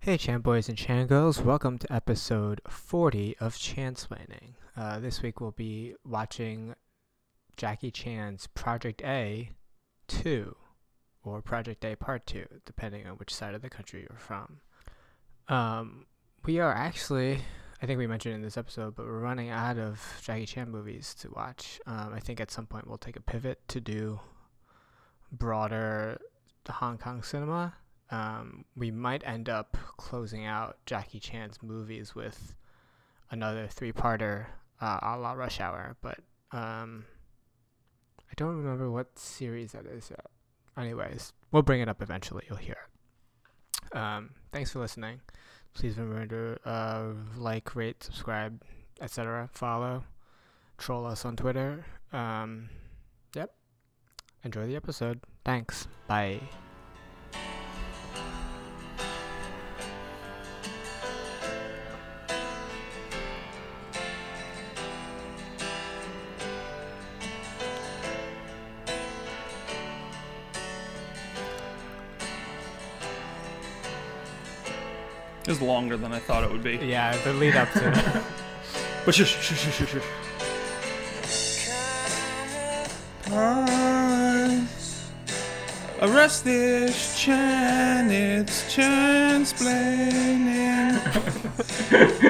Hey, Chan Boys and Chan Girls, welcome to episode 40 of Chansplaining. Uh, this week we'll be watching Jackie Chan's Project A 2, or Project A Part 2, depending on which side of the country you're from. Um, we are actually, I think we mentioned in this episode, but we're running out of Jackie Chan movies to watch. Um, I think at some point we'll take a pivot to do broader Hong Kong cinema um, we might end up closing out Jackie Chan's movies with another three-parter uh, a la Rush Hour, but um, I don't remember what series that is yet. Anyways, we'll bring it up eventually. You'll hear it. Um, thanks for listening. Please remember to uh, like, rate, subscribe, etc. Follow, troll us on Twitter. Um, yep. Enjoy the episode. Thanks. Bye. Is longer than I thought it would be. Yeah, the lead up to it. But shush, shush, shush, shush, shush. Arrest this Chan, it's Chansplaining.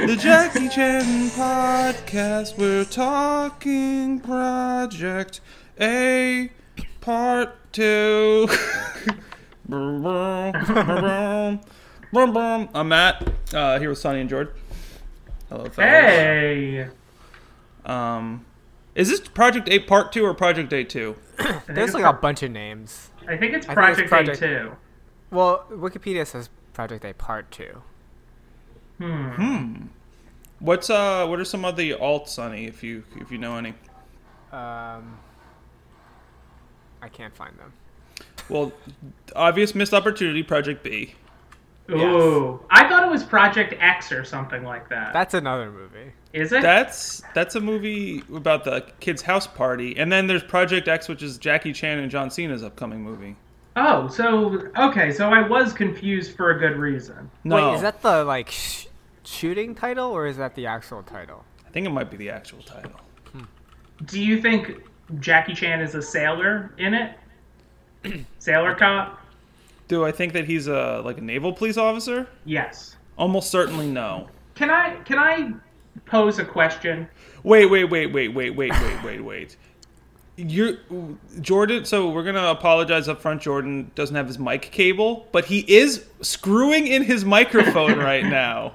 the Jackie Chan podcast, we're talking Project A Part 2. Boom, boom. I'm Matt. Uh, here with Sonny and George. Hello, fellas. Hey, Um, is this Project A Part Two or Project A Two? There's like a bunch of names. I think it's I think Project, it's Project- A2. Well, Wikipedia says Project A Part 2. Hmm. What's uh? What are some of the alts, Sonny? If you if you know any. Um, I can't find them. Well, obvious missed opportunity. Project B. Ooh, I thought it was Project X or something like that. That's another movie. Is it? That's that's a movie about the kid's house party, and then there's Project X, which is Jackie Chan and John Cena's upcoming movie. oh, so okay, so I was confused for a good reason. No, Wait, is that the like sh- shooting title or is that the actual title? I think it might be the actual title. Hmm. Do you think Jackie Chan is a sailor in it? sailor cop? Do I think that he's a like a naval police officer? Yes. Almost certainly no. Can I can I pose a question? Wait, wait, wait, wait, wait, wait, wait, wait, wait. You're Jordan. So we're gonna apologize up front. Jordan doesn't have his mic cable, but he is screwing in his microphone right now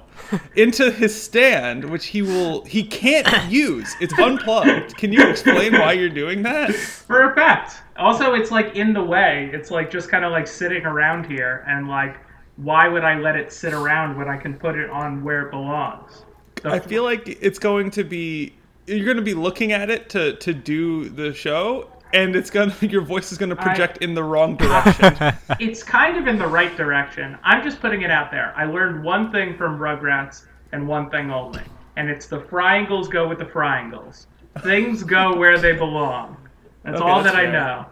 into his stand, which he will he can't use. It's unplugged. Can you explain why you're doing that? For effect. Also, it's like in the way. It's like just kind of like sitting around here, and like, why would I let it sit around when I can put it on where it belongs? I feel like it's going to be you're going to be looking at it to to do the show, and it's gonna your voice is going to project in the wrong direction. it's kind of in the right direction. I'm just putting it out there. I learned one thing from Rugrats and one thing only, and it's the triangles go with the triangles. Things go where they belong. That's Okay, all that's that I know.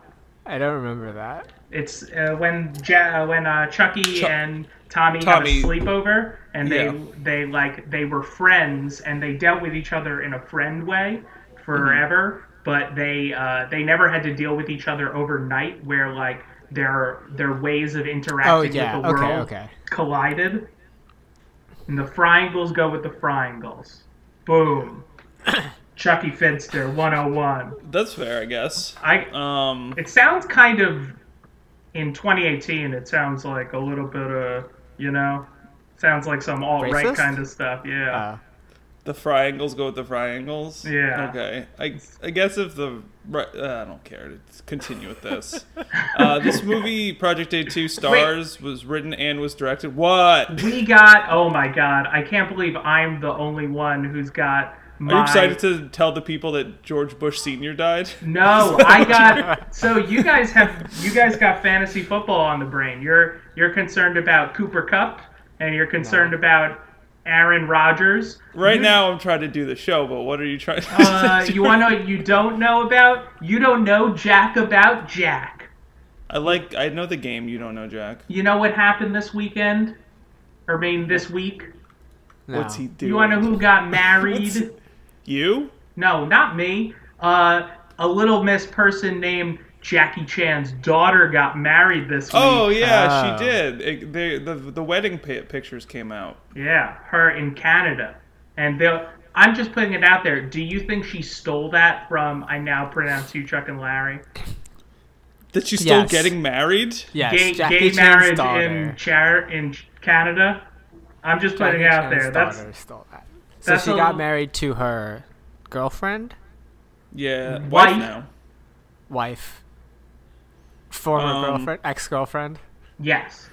I don't remember that. It's uh, when ja- uh, when uh, Chucky Chu- and Tommy, Tommy. have a sleepover, and they Yeah. they like they were friends, and they dealt with each other in a friend way forever. But they uh, they never had to deal with each other overnight, where like their their ways of interacting Oh yeah. with the Okay. world Okay. collided. And the triangles go with the triangles. Boom. Chucky Finster 101. That's fair, I guess. I Um, it sounds kind of in 2018 it sounds like a little bit of you know sounds like some alt-right kind of stuff yeah Uh, the triangles go with the triangles. Yeah. Okay. I I guess if the right, uh, I don't care. Let's continue with this. uh, this movie, Project A Two Stars, was written and was directed. What? we got oh my god i can't believe i'm the only one who's got my Are you excited to tell the people that George Bush Senior died? no i got so you guys have you guys got fantasy football on the brain you're you're concerned about Cooper Kupp and you're concerned about aaron rodgers Right You- now, I'm trying to do the show, but what are you trying? to uh, do? you want to you don't know about you don't know jack about jack I like. I know the game. You don't know, Jack. You know what happened this weekend? I mean, this week. No. What's he doing? You want to know who got married? You? No, not me. Uh, a little miss person named Jackie Chan's daughter got married this week. Oh yeah, Oh. she did. It, they, the the wedding pictures came out. Yeah, her in Canada. And they'll. I'm just putting it out there. Do you think she stole that from I Now Pronounce You, Chuck and Larry? That she's still Yes. getting married. Yes, gay Jackie gay Chan's marriage daughter. in Char- in Canada? I'm just putting it out Chan's there. That's daughter stole that. So that's she a- got married to her girlfriend, Yeah, Wife? wife now. wife, former Um, girlfriend, ex-girlfriend. yes.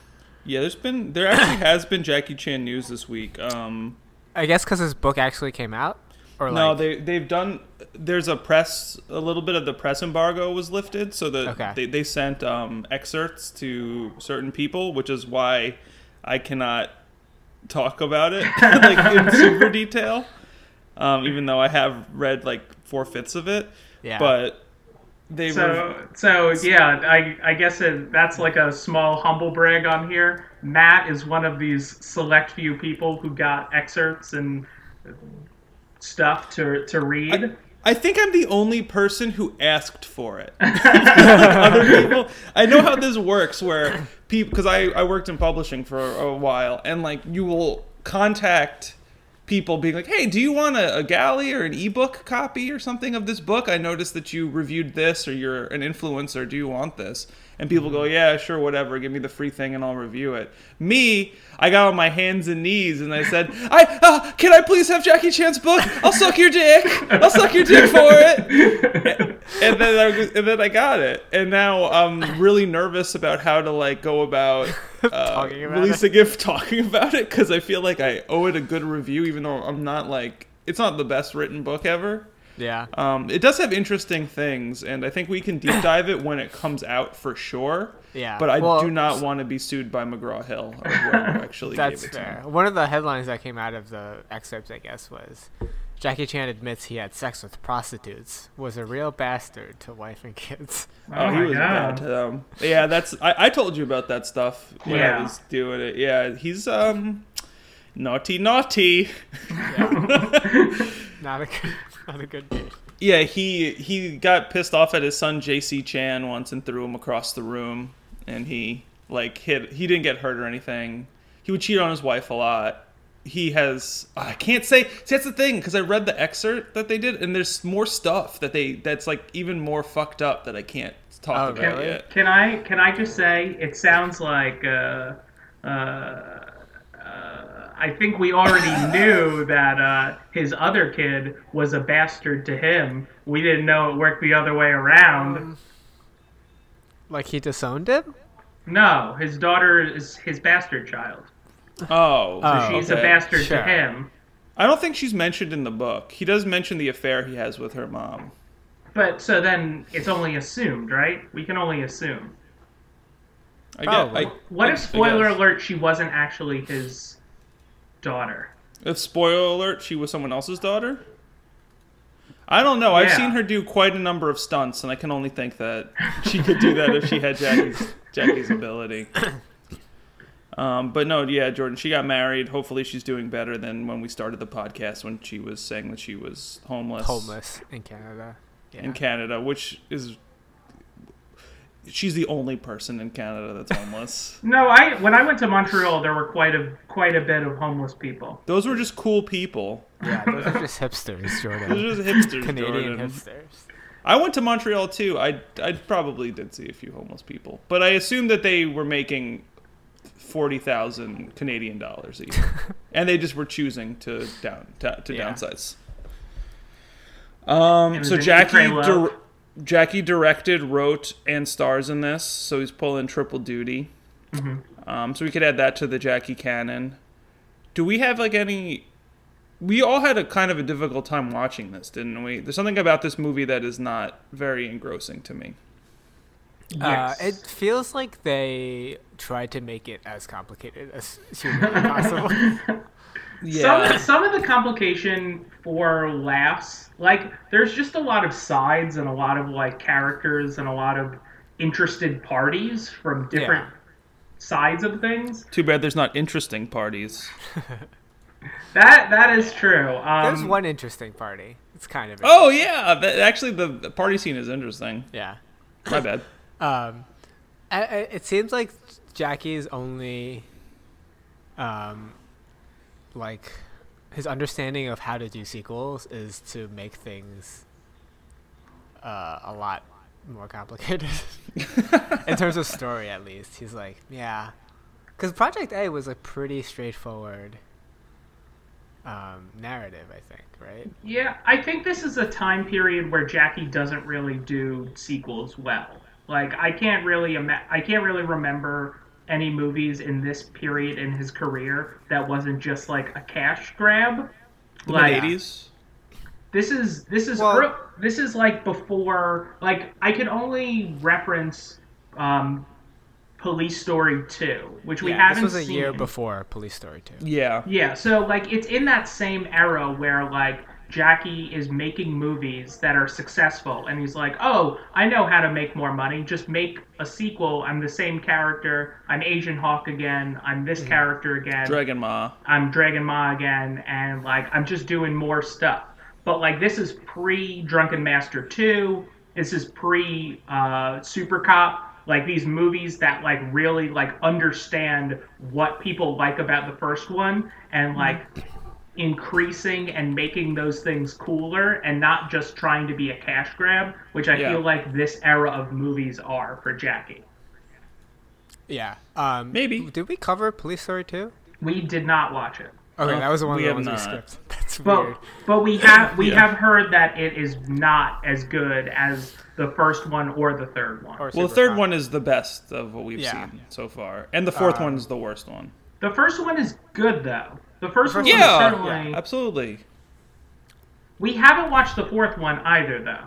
Yeah, there's been there actually has been Jackie Chan news this week. Um, I guess because his book actually came out, or no, like they they've done. There's a press, a little bit of the press embargo was lifted, so that Okay. they they sent um, excerpts to certain people, which is why I cannot talk about it like in super detail. Um, even though I have read like four fifths of it, yeah. but they So, so yeah, I, I guess it, that's like a small humble brag on here. Matt is one of these select few people who got excerpts and stuff to to read. I think I'm the only person who asked for it. Like other people, I know how this works. Where people, because I I worked in publishing for a while, and like you will contact people being like, "Hey, do you want a, a galley or an ebook copy or something of this book? I noticed that you reviewed this, or you're an influencer. Do you want this?" And people go, "Yeah, sure, whatever. Give me the free thing, and I'll review it." Me, I got on my hands and knees, and I said, "I uh, can I please have Jackie Chan's book? I'll suck your dick. I'll suck your dick for it." and then I was- and then I got it, and now I'm really nervous about how to like go about uh, releasing it, talking about it, because I feel like I owe it a good review, even though I'm not like it's not the best written book ever. Yeah. Um, it does have interesting things, and I think we can deep dive it when it comes out for sure. Yeah. But I Well, do not want to be sued by McGraw Hill or whoever actually That's gave it to fair. me. One of the headlines that came out of the excerpts, I guess, was Jackie Chan admits he had sex with prostitutes, was a real bastard to wife and kids. Oh, he my was God. bad to them. Yeah, that's I, I told you about that stuff when I Yeah. was doing it. Yeah, he's um naughty naughty. Not a good, not a good dude. Yeah, he he got pissed off at his son Jaycee Chan once and threw him across the room and he like hit he didn't get hurt or anything. He would cheat on his wife a lot. He has I can't say see, that's the thing because I read the excerpt that they did and there's more stuff that they that's like even more fucked up that I can't talk Oh, about really? yet. Can I can I just say it sounds like uh, uh, I think we already knew that uh, his other kid was a bastard to him. We didn't know it worked the other way around. Like he disowned him? No, his daughter is his bastard child. Oh, Oh, She's a bastard Sure. to him. I don't think she's mentioned in the book. He does mention the affair he has with her mom. But so then it's only assumed, right? We can only assume. I Probably. get. I, What I- if spoiler I guess. alert? She wasn't actually his daughter. If spoiler alert, she was someone else's daughter. I don't know. I've seen her do quite a number of stunts, and I can only think that she could do that if she had Jackie's Jackie's ability. Um, but no, yeah, Jordan. She got married. Hopefully, she's doing better than when we started the podcast when she was saying that she was homeless. Homeless in Canada. Yeah. in Canada, which is she's the only person in Canada that's homeless. No, I when I went to Montreal, there were quite a quite a bit of homeless people. Those were just cool people. yeah, those are just hipsters, Jordan. Those are just hipsters. Canadian Jordan. hipsters. I went to Montreal too. I I probably did see a few homeless people, but I assumed that they were making forty thousand Canadian dollars a year, and they just were choosing to down to, to Yeah. downsize. Um. So Jackie, Eat, Pray, Love. dir- Jackie directed, wrote, and stars in this, so he's pulling triple duty. Mm-hmm. Um. So we could add that to the Jackie canon. Do we have like any? We all had a kind of a difficult time watching this, didn't we? There's something about this movie that is not very engrossing to me. Uh, Yes. it feels like they tried to make it as complicated as humanly possible. Some some of the complication for laughs, like there's just a lot of sides and a lot of like characters and a lot of interested parties from different sides of things. Too bad there's not interesting parties. That that is true. Um, There's one interesting party. It's kind of Oh yeah, that, actually the, the party scene is interesting. yeah. My bad. Um, I, I, it seems like Jackie's only, um, like his understanding of how to do sequels is to make things uh, a lot more complicated in terms of story. At least he's like, yeah, because Project A was a pretty straightforward um, narrative, I think, right? Yeah, I think this is a time period where Jackie doesn't really do sequels well. Like I can't really ima- I can't really remember any movies in this period in his career that wasn't just like a cash grab. The Like mid eighties. this is this is Well- this is like before like I can only reference um, Police Story 2, which we yeah, haven't this was a seen. year before Police Story 2. Yeah. Yeah, so like it's in that same era where like Jackie is making movies that are successful and he's like, "Oh, I know how to make more money. Just make a sequel. I'm the same character. I'm Asian Hawk again. I'm this character again. Dragon Ma. I'm Dragon Ma again and like I'm just doing more stuff." But like this is pre Drunken Master 2. This is pre uh Super Cop. Like these movies that like really like understand what people like about the first one and like increasing and making those things cooler and not just trying to be a cash grab, which I Yeah. feel like this era of movies are for Jackie. Yeah. Um, Maybe. Did we cover Police Story 2? We did not watch it. Okay, Uh, that was the one we that have was we skipped. That's But weird. but we have we Yeah. have heard that it is not as good as the first one or the third one. Or Well, the third Cop. one is the best of what we've Yeah. seen so far, and the fourth Um, one is the worst one. The first one is good though. The first one first was Yeah, certainly. absolutely. We haven't watched the fourth one either though.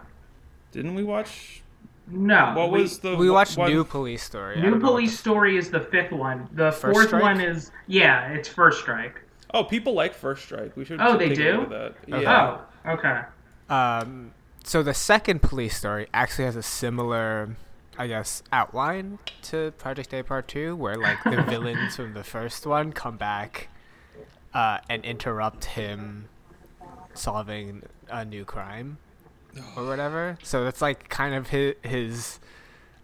Didn't we watch? No. What we- was the? We watched one- New Police Story. New don't know Police Story is the fifth one. The First fourth Strike? one is yeah, it's First Strike. Oh, people like First Strike. We should. Oh, they do? that. Okay. Yeah. Oh, okay. Um, so the second Police Story actually has a similar, I guess, outline to Project A Part Two, where like the villains from the first one come back, uh, and interrupt him solving a new crime or whatever. So that's like kind of his, his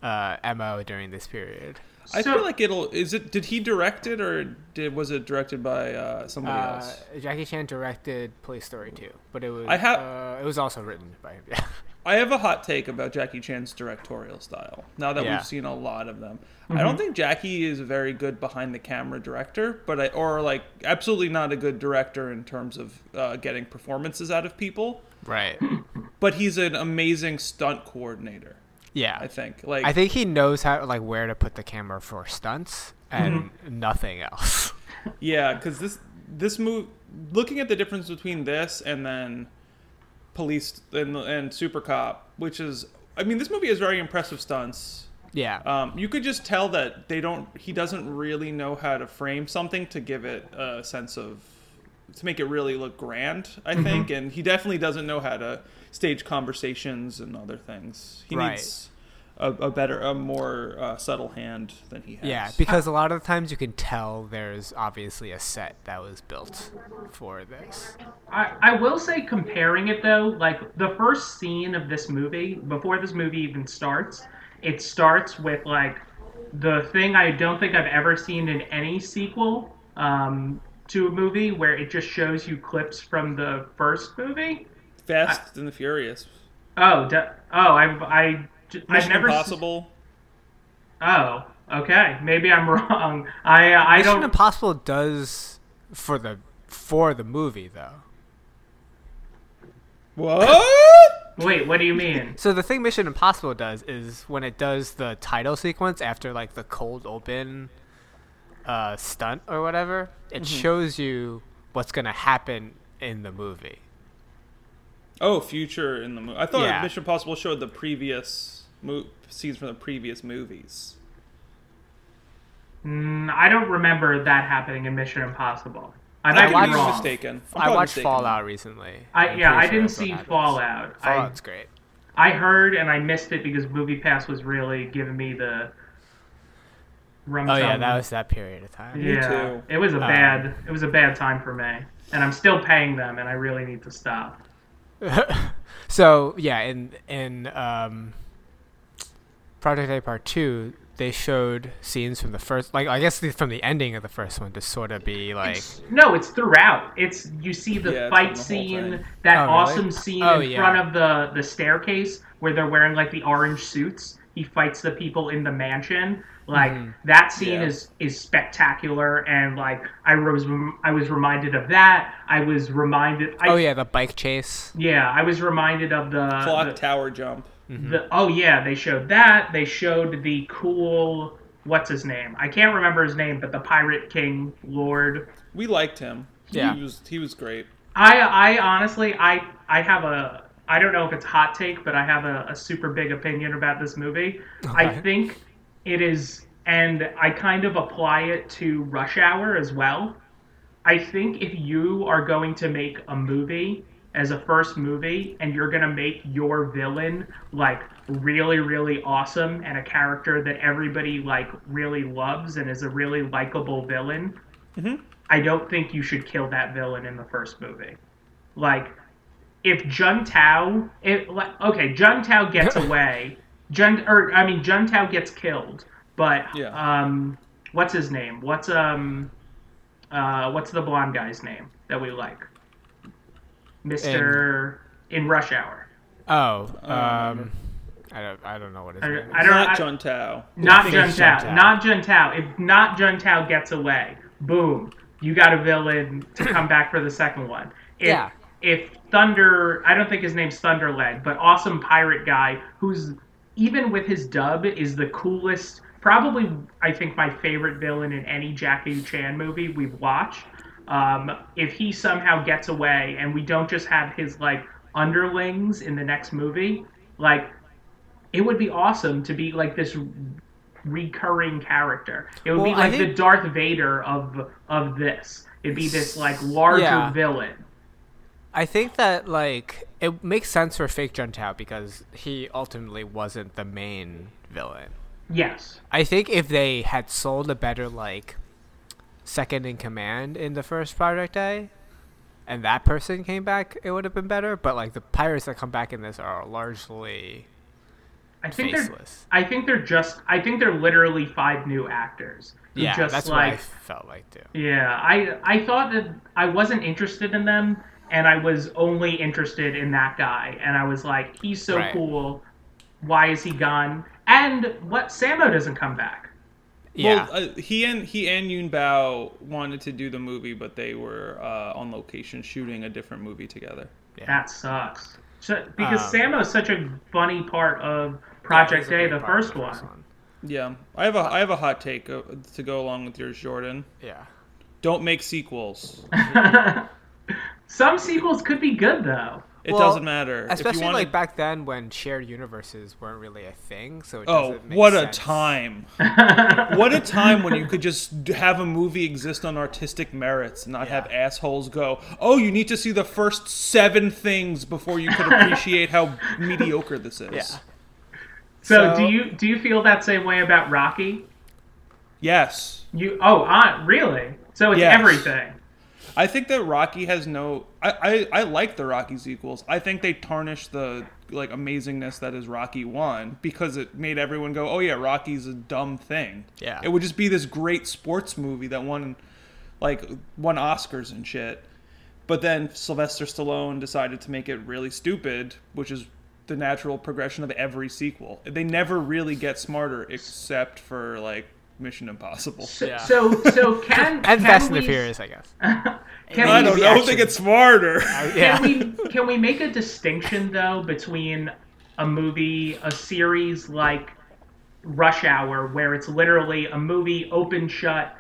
uh, mo during this period. I So- feel like it'll. Is it? Did he direct it, or did was it directed by uh, somebody Uh, else? Jackie Chan directed Police Story 2, but it was I have- uh, it was also written by him. Yeah. I have a hot take about Jackie Chan's directorial style. Now that Yeah. we've seen a lot of them, I Mm-hmm. don't think Jackie is a very good behind the camera director, but I or like absolutely not a good director in terms of uh, getting performances out of people. Right. But he's an amazing stunt coordinator. Yeah. I think. Like I think he knows how like where to put the camera for stunts and Mm-hmm. nothing else. Yeah, because this this move, looking at the difference between this and then Police and and Super Cop, which is, I mean, this movie has very impressive stunts. yeah. Um, you could just tell that they don't. He doesn't really know how to frame something to give it a sense of to make it really look grand. I Mm-hmm. think, and he definitely doesn't know how to stage conversations and other things. He Right. needs a, a better, a more uh, subtle hand than he has. yeah, because a lot of the times you can tell there's obviously a set that was built for this. I, I will say comparing it though, like the first scene of this movie, before this movie even starts, it starts with like the thing I don't think I've ever seen in any sequel um, to a movie where it just shows you clips from the first movie. Fast and the Furious, Oh, de- oh, I've I j- I've Mission never. se- Impossible. oh, okay, maybe I'm wrong. I uh, I Mission don't. Mission Impossible does for the for the movie though. What? Wait, what do you mean? So the thing Mission Impossible does is when it does the title sequence after like the cold open uh, stunt or whatever, it shows you what's gonna happen in the movie. Oh, future in the movie. I thought Yeah. Mission Impossible showed the previous mo- scenes from the previous movies. Mm, I don't remember that happening in Mission Impossible. I I might could be watched- be wrong. mistaken. I'm I probably watched mistaken. Fallout recently. I I'm yeah, I didn't that's what see happens. Fallout. I Fallout's great. I heard and I missed it because Movie Pass was really giving me the rum Oh yeah, that was that period of time. yeah. too. It was a Um, bad. It was a bad time for me, and I'm still paying them, and I really need to stop. so yeah, in in um, Project A Part Two, they showed scenes from the first, like I guess the, from the ending of the first one to sort of be like, It's, no, it's throughout. It's you see the Yeah, fight the scene, that Oh, really? awesome scene Oh, in yeah. front of the the staircase where they're wearing like the orange suits. He fights the people in the mansion. Like Mhm. that scene Yeah. is is spectacular, and like I was I was reminded of that. I was reminded. I, oh yeah, the bike chase. yeah, I was reminded of the, Clock the tower jump. the oh yeah, they showed that. They showed the cool what's his name? I can't remember his name, but the Pirate King Lord. We liked him. Yeah. He was he was great. I I honestly I I have a I don't know if it's hot take, but I have a, a super big opinion about this movie. I think it is, and I kind of apply it to Rush Hour as well. I think if you are going to make a movie as a first movie and you're going to make your villain like really really awesome and a character that everybody like really loves and is a really likable villain mm-hmm. I don't think you should kill that villain in the first movie. Like, if Jun Tao, it like okay, Jun Tao gets away, Jun or I mean Jun Tao gets killed, but Yeah. um, what's his name? What's um, uh, what's the blonde guy's name that we like? Mister in Rush Hour. Oh, um, I don't I don't know what his I, name is. I don't. Not I, John Tao. not think Jun Tao. Tao. Not Jun Tao. If not Jun Tao gets away, boom, you got a villain to come back for the second one. If, Yeah. If Thunder, I don't think his name's Thunderleg, but awesome pirate guy who's even with his dub is the coolest. Probably, I think my favorite villain in any Jackie Chan movie we've watched. Um, if he somehow gets away and we don't just have his like underlings in the next movie, like it would be awesome to be like this recurring character. It would be Well, I like the Darth Vader of of this. It'd be this like larger Yeah. villain. I think that like it makes sense for fake Tao because he ultimately wasn't the main villain. Yes. I think if they had sold a better like second in command in the first Project A, and that person came back, it would have been better. But like the pirates that come back in this are largely I think they're faceless. I think they're just I think they're literally five new actors. Yeah, just that's what I felt like too. Yeah, I I thought that I wasn't interested in them, and I was only interested in that guy, and I was like, he's so Right. cool. Why is he gone? And what Sammo doesn't come back. Yeah, Well, uh, he and he and Yuen Biao wanted to do the movie, but they were uh, on location shooting a different movie together. yeah. That sucks. So, because Um, Sammo's such a funny part of Project he's a A, the first one. Yeah, I have a I have a hot take uh, to go along with yours, Jordan. Yeah. Don't make sequels. Some sequels could be good though. It Well, doesn't matter. If you Especially wanna- like back then when shared universes weren't really a thing, so it Oh, doesn't make what a time! what a time when you could just have a movie exist on artistic merits and not have assholes go, "Oh, you need to see the first seven things before you could appreciate how mediocre this is." Yeah. So, So- do you do you feel that same way about Rocky? Yes. You oh, uh, really? So it's Yes. everything. I think that Rocky has no. I, I I like the Rocky sequels. I think they tarnish the like amazingness that is Rocky One because it made everyone go, "Oh yeah, Rocky's a dumb thing." Yeah. It would just be this great sports movie that won, like, won Oscars and shit. But then Sylvester Stallone decided to make it really stupid, which is the natural progression of every sequel. They never really get smarter except for like Mission Impossible. So Yeah. so, so can And can Fast and we, the Furious, I guess. Can I we, don't the know if action. they get smarter. yeah. Can we can we make a distinction though between a movie, a series like Rush Hour, where it's literally a movie open shut,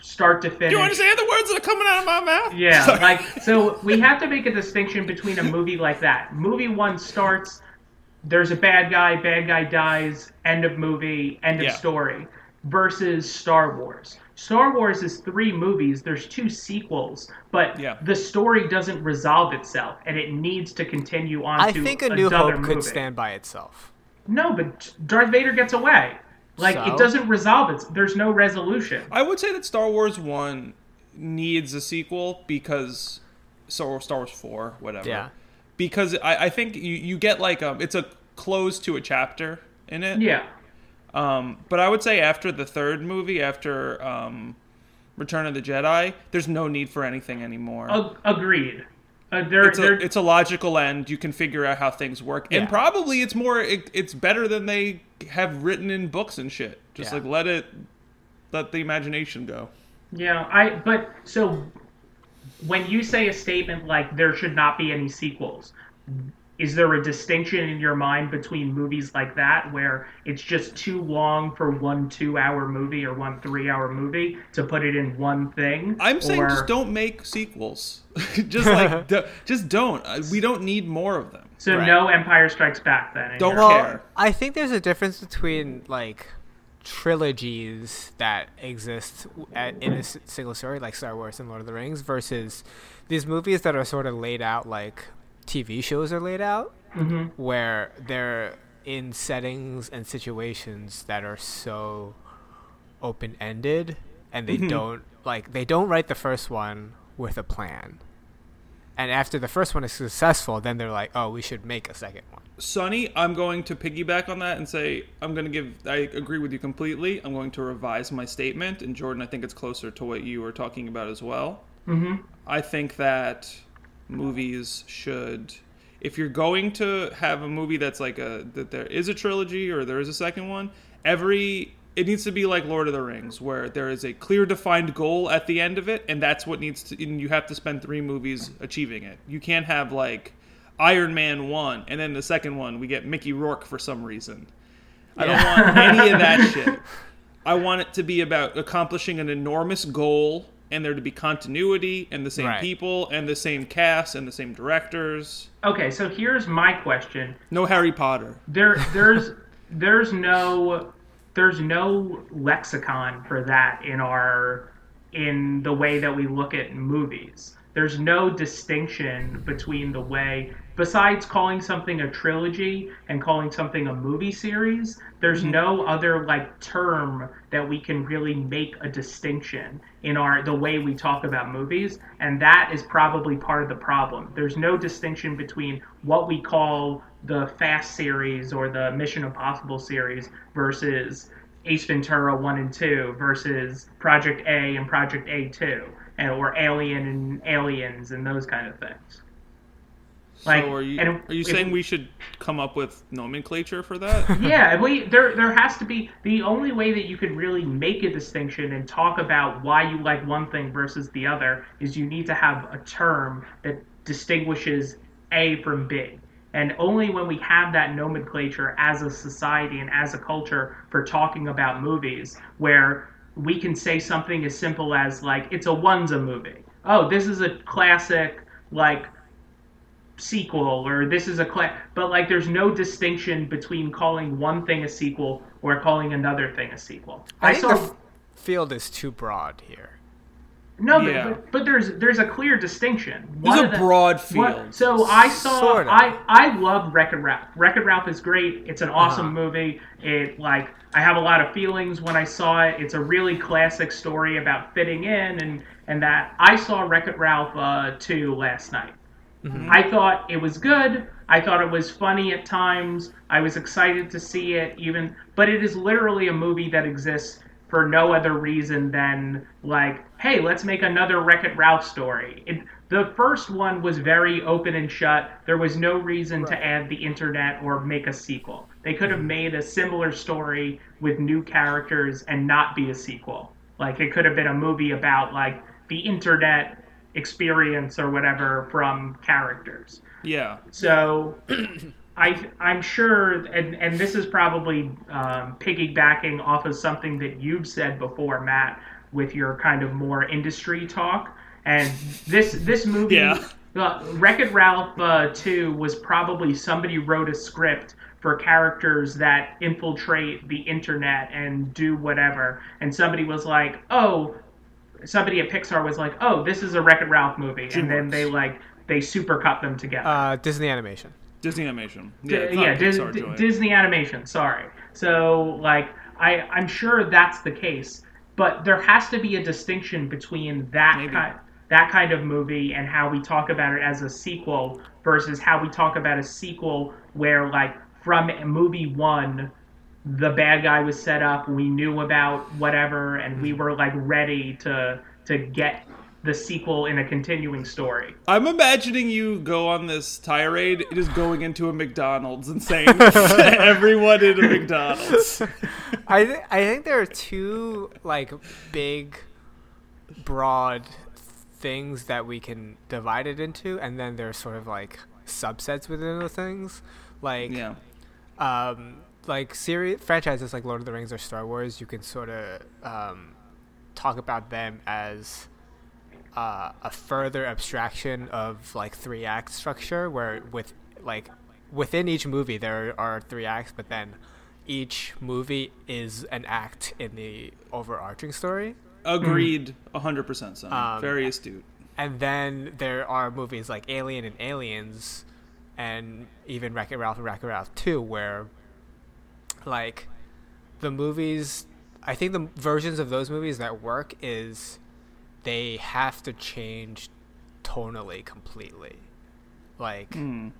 start to finish. Do you understand the words that are coming out of my mouth? Yeah, Sorry. like so we have to make a distinction between a movie like that. Movie one starts, there's a bad guy, bad guy dies, end of movie, end of Yeah. story, versus Star Wars. Star Wars is three movies. There's two sequels, but Yeah. the story doesn't resolve itself, and it needs to continue on I to think A New another Hope movie. could stand by itself. No, but Darth Vader gets away. Like So? it doesn't resolve it. There's no resolution. I would say that Star Wars One needs a sequel because Star Wars, Star Wars Four, whatever. Yeah. Because I, I think you, you get like um it's a close to a chapter in it. Yeah. Um, but I would say after the third movie, after um, Return of the Jedi, there's no need for anything anymore. Ag- agreed. Uh, there, it's a there, it's a logical end. You can figure out how things work, Yeah. and probably it's more it, it's better than they have written in books and shit. Just Yeah. like let it let the imagination go. Yeah, I but so when you say a statement like there should not be any sequels, is there a distinction in your mind between movies like that where it's just too long for one 2-hour movie or one 3-hour movie to put it in one thing? I'm saying Or- just don't make sequels. just like d- just don't. Uh, We don't need more of them. So Right. no Empire Strikes Back then. in Don't Well, care. I think there's a difference between like trilogies that exist at, in a s- single story, like Star Wars and Lord of the Rings, versus these movies that are sort of laid out like TV shows are laid out, Mhm. where they're in settings and situations that are so open ended, and they don't like they don't write the first one with a plan. And after the first one is successful, then they're like, "Oh, we should make a second one." Sonny, I'm going to piggyback on that and say I'm going to give. I agree with you completely. I'm going to revise my statement, and Jordan, I think it's closer to what you were talking about as well. Mhm. I think that movies should, if you're going to have a movie that's like a that there is a trilogy or there is a second one, every it needs to be like Lord of the Rings, where there is a clear defined goal at the end of it, and that's what needs to. And you have to spend three movies achieving it. You can't have like Iron Man one, and then the second one we get Mickey Rourke for some reason. I don't want any of that shit. I want it to be about accomplishing an enormous goal and there to be continuity and the same Right. people and the same cast and the same directors. Okay, so here's my question. No Harry Potter. there there's there's no there's no lexicon for that in our in the way that we look at movies there's no distinction between the way besides calling something a trilogy and calling something a movie series there's mm-hmm. no other like term that we can really make a distinction in our the way we talk about movies and that is probably part of the problem. There's no distinction between what we call the fast series or the mission impossible series versus ace ventura 1 and 2 versus project a and project a2 and, or alien and aliens and those kind of things Like, so are you, are you if- saying we should come up with nomenclature for that? yeah, we there there has to be the only way that you could really make a distinction and talk about why you like one thing versus the other is you need to have a term that distinguishes A from B. And only when we have that nomenclature as a society and as a culture for talking about movies, where we can say something as simple as like it's a one's a movie. Oh, this is a classic like sequel or this is a cla- but like there's no distinction between calling one thing a sequel or calling another thing a sequel. I, I, think saw the f- field is too broad here. no, Yeah. but, but there's there's a clear distinction. There's One a the- broad what- field. so I saw Sorta. I I love Wreck-It Ralph. Wreck-It Ralph is great. It's an awesome Uh-huh. movie. It like I have a lot of feelings when I saw it. It's a really classic story about fitting in and and that I saw Wreck-It Ralph uh, 2 last night. Mm-hmm. I thought it was good. I thought it was funny at times. I was excited to see it even but it is literally a movie that exists for no other reason than like, hey, let's make another Wreck-It Ralph story. It, the first one was very open and shut. There was no reason to add the internet or make a sequel. They could have mm-hmm. made a similar story with new characters and not be a sequel. Like it could have been a movie about like the internet experience or whatever from characters. yeah. So I I'm sure, and and this is probably um, piggybacking off of something that you've said before, Matt, with your kind of more industry talk. And this this movie, Yeah. uh, Wreck-It Ralph uh, 2 was probably somebody wrote a script for characters that infiltrate the internet and do whatever. And somebody was like, oh, somebody at Pixar was like, oh, this is a Wreck-It Ralph movie. And then they like, they supercut them together. Uh, Disney Animation. Disney animation. Yeah, it's yeah, Dis- Pixar D- Disney animation. Sorry. So like, I I'm sure that's the case, but there has to be a distinction between that Maybe. kind that kind of movie and how we talk about it as a sequel versus how we talk about a sequel where like from movie 1 the bad guy was set up, we knew about whatever and we were like ready to to get the sequel in a continuing story. I'm imagining you go on this tirade, just going into a McDonald's and saying to everyone in a McDonald's. I th- I think there are two like big, broad things that we can divide it into, and then there's sort of like subsets within the things, like Yeah. um, like series franchises like Lord of the Rings or Star Wars. You can sort of um, talk about them as uh, a further abstraction of like three act structure, where with like within each movie there are three acts, but then each movie is an act in the overarching story. Agreed, 100% son. Um, Very astute. And then there are movies like Alien and Aliens, and even Wreck It Ralph and Wreck It Ralph 2, where, like, the movies, I think the versions of those movies that work is they have to change tonally completely. Like, Mm.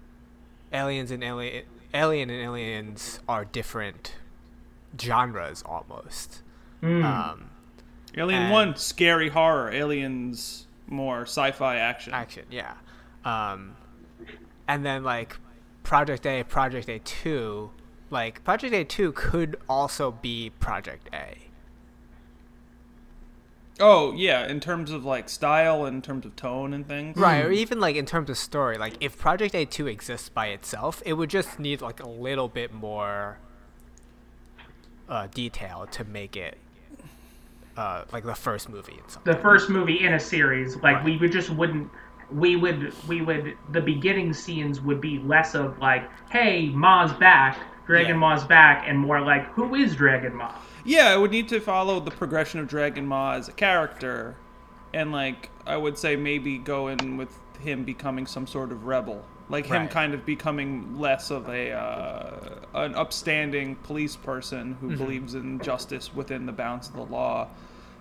Aliens and Alien, Alien and Aliens are different genres almost. Mm. Um, Alien and- 1, scary horror. Aliens, more sci fi action. action yeah um and then like project a project a 2 like project a 2 could also be project a. Oh, yeah, in terms of like style, in terms of tone and things. right or even like in terms of story. Like if project a 2 exists by itself it would just need like a little bit more uh detail to make it uh like the first movie and the first movie in a series. Like Right. we would just wouldn't we would we would the beginning scenes would be less of like hey ma's back dragon Yeah. ma's back and more like who is dragon ma Yeah, I would need to follow the progression of Dragon Ma as a character. And, like, I would say maybe go in with him becoming some sort of rebel. Like, him kind of becoming less of a uh, an upstanding police person who believes in justice within the bounds of the law.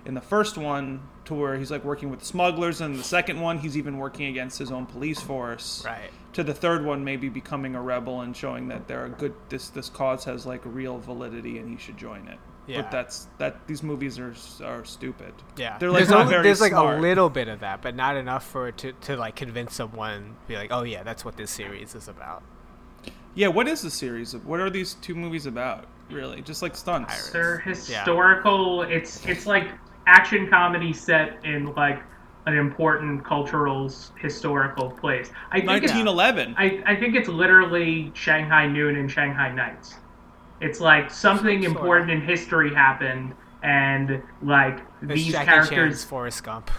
In the first one, to where he's like working with smugglers, and the second one, he's even working against his own police force. right To the third one, maybe becoming a rebel and showing that there are good this this cause has like real validity and he should join it. Yeah. But that's that these movies are are stupid. yeah They're like there's, not only- very there's like a little bit of that but not enough for it to, to like convince someone be like oh yeah that's what this series is about Yeah, what is the series? of What are these two movies about? Really, just like stunts. Pirates. they're historical it's it's like action comedy set in like an important cultural historical place i think it's, 1911. I, I think it's literally Shanghai Noon and Shanghai Nights. It's like something Sorta. important in history happened, and like It's these Jackie characters. Chan's Forrest Gump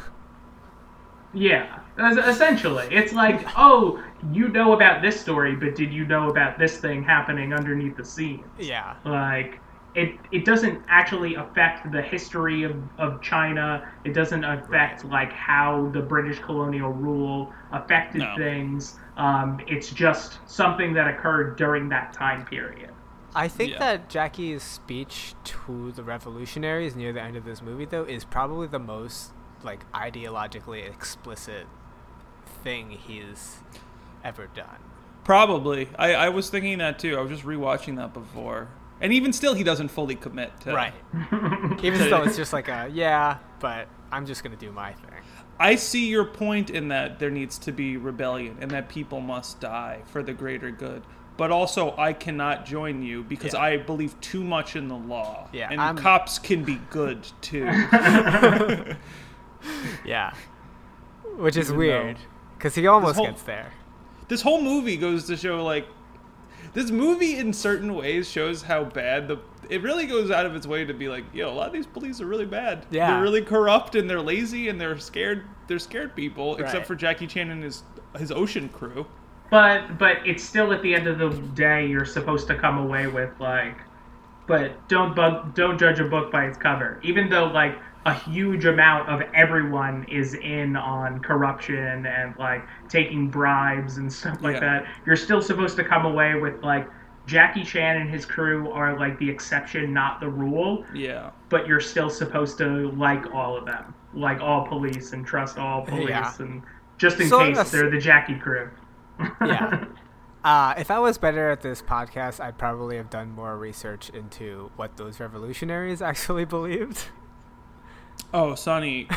Yeah, essentially, it's like, oh, you know about this story, but did you know about this thing happening underneath the scenes? yeah Like, it it doesn't actually affect the history of, of China. It doesn't affect like how the British colonial rule affected No. things. Um, it's just something that occurred during that time period. I think Yeah. that Jackie's speech to the revolutionaries near the end of this movie, though, is probably the most like ideologically explicit thing he's ever done. Probably. I, I was thinking that too. I was just rewatching that before, and even still, he doesn't fully commit to. Right. Even though it's just like a yeah, but I'm just gonna do my thing. I see your point in that there needs to be rebellion and that people must die for the greater good. But also, I cannot join you because Yeah. I believe too much in the law. Yeah, and I'm- cops can be good too. Yeah. Which is Even weird, though- because he almost whole- gets there. this whole movie goes to show like this movie in certain ways shows how bad the it really goes out of its way to be like yo a lot of these police are really bad Yeah. they're really corrupt and they're lazy and they're scared they're scared people Right. except for jackie chan and his his ocean crew But but it's still at the end of the day, you're supposed to come away with like, but don't bug, don't judge a book by its cover. Even though like a huge amount of everyone is in on corruption and like taking bribes and stuff like Yeah. that, you're still supposed to come away with like Jackie Chan and his crew are like the exception, not the rule. Yeah. But you're still supposed to like all of them, like all police, and trust all police, Yeah. and just in So case that's- they're the Jackie crew. Yeah. Uh, if I was better at this podcast, I'd probably have done more research into what those revolutionaries actually believed. Oh, Sonny.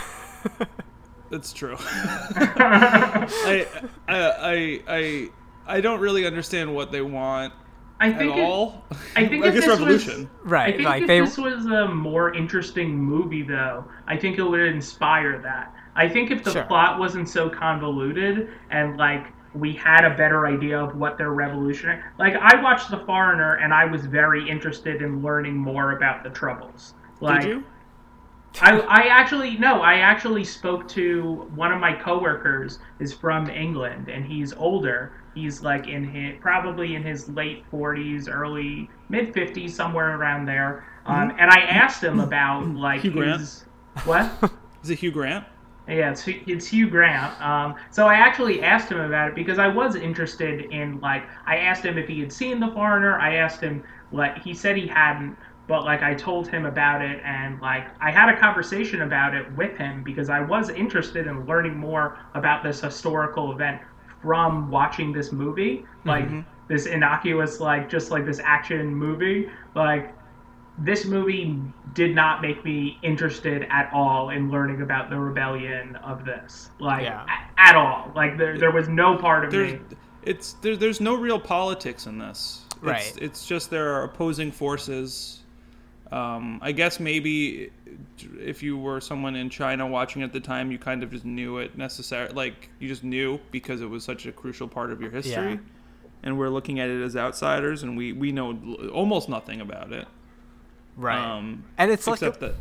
That's true. I, I, I, I, I don't really understand what they want I think it, all. I think I if guess this was- revolution. I Right. think Like if they this was a more interesting movie, though, I think it would inspire that. I think if the Sure. plot wasn't so convoluted and like we had a better idea of what their revolutionary, like I watched The Foreigner and I was very interested in learning more about the Troubles. Like, Did you? I, I actually no, I actually spoke to one of my coworkers is from England and he's older. He's like in his probably in his late forties, early mid fifties, somewhere around there. Um, and I asked him about like Hugh Grant? his what? Is it Hugh Grant? Yeah, it's, it's Hugh Grant. Um, so I actually asked him about it because I was interested in like I asked him if he had seen The Foreigner. I asked him like he said he hadn't, but like I told him about it and like I had a conversation about it with him because I was interested in learning more about this historical event from watching this movie, mm-hmm. like this innocuous like just like this action movie, like this movie did not make me interested at all in learning about the rebellion of this like Yeah. a- at all like there, there was no part of There's, me it's there, there's no real politics in this. It's, Right. It's just there are opposing forces. Um, I guess maybe if you were someone in China watching at the time, you kind of just knew it necessary. Like you just knew because it was such a crucial part of your history. Yeah. And we're looking at it as outsiders, and we, we know almost nothing about it. right. Um, and it's like except that,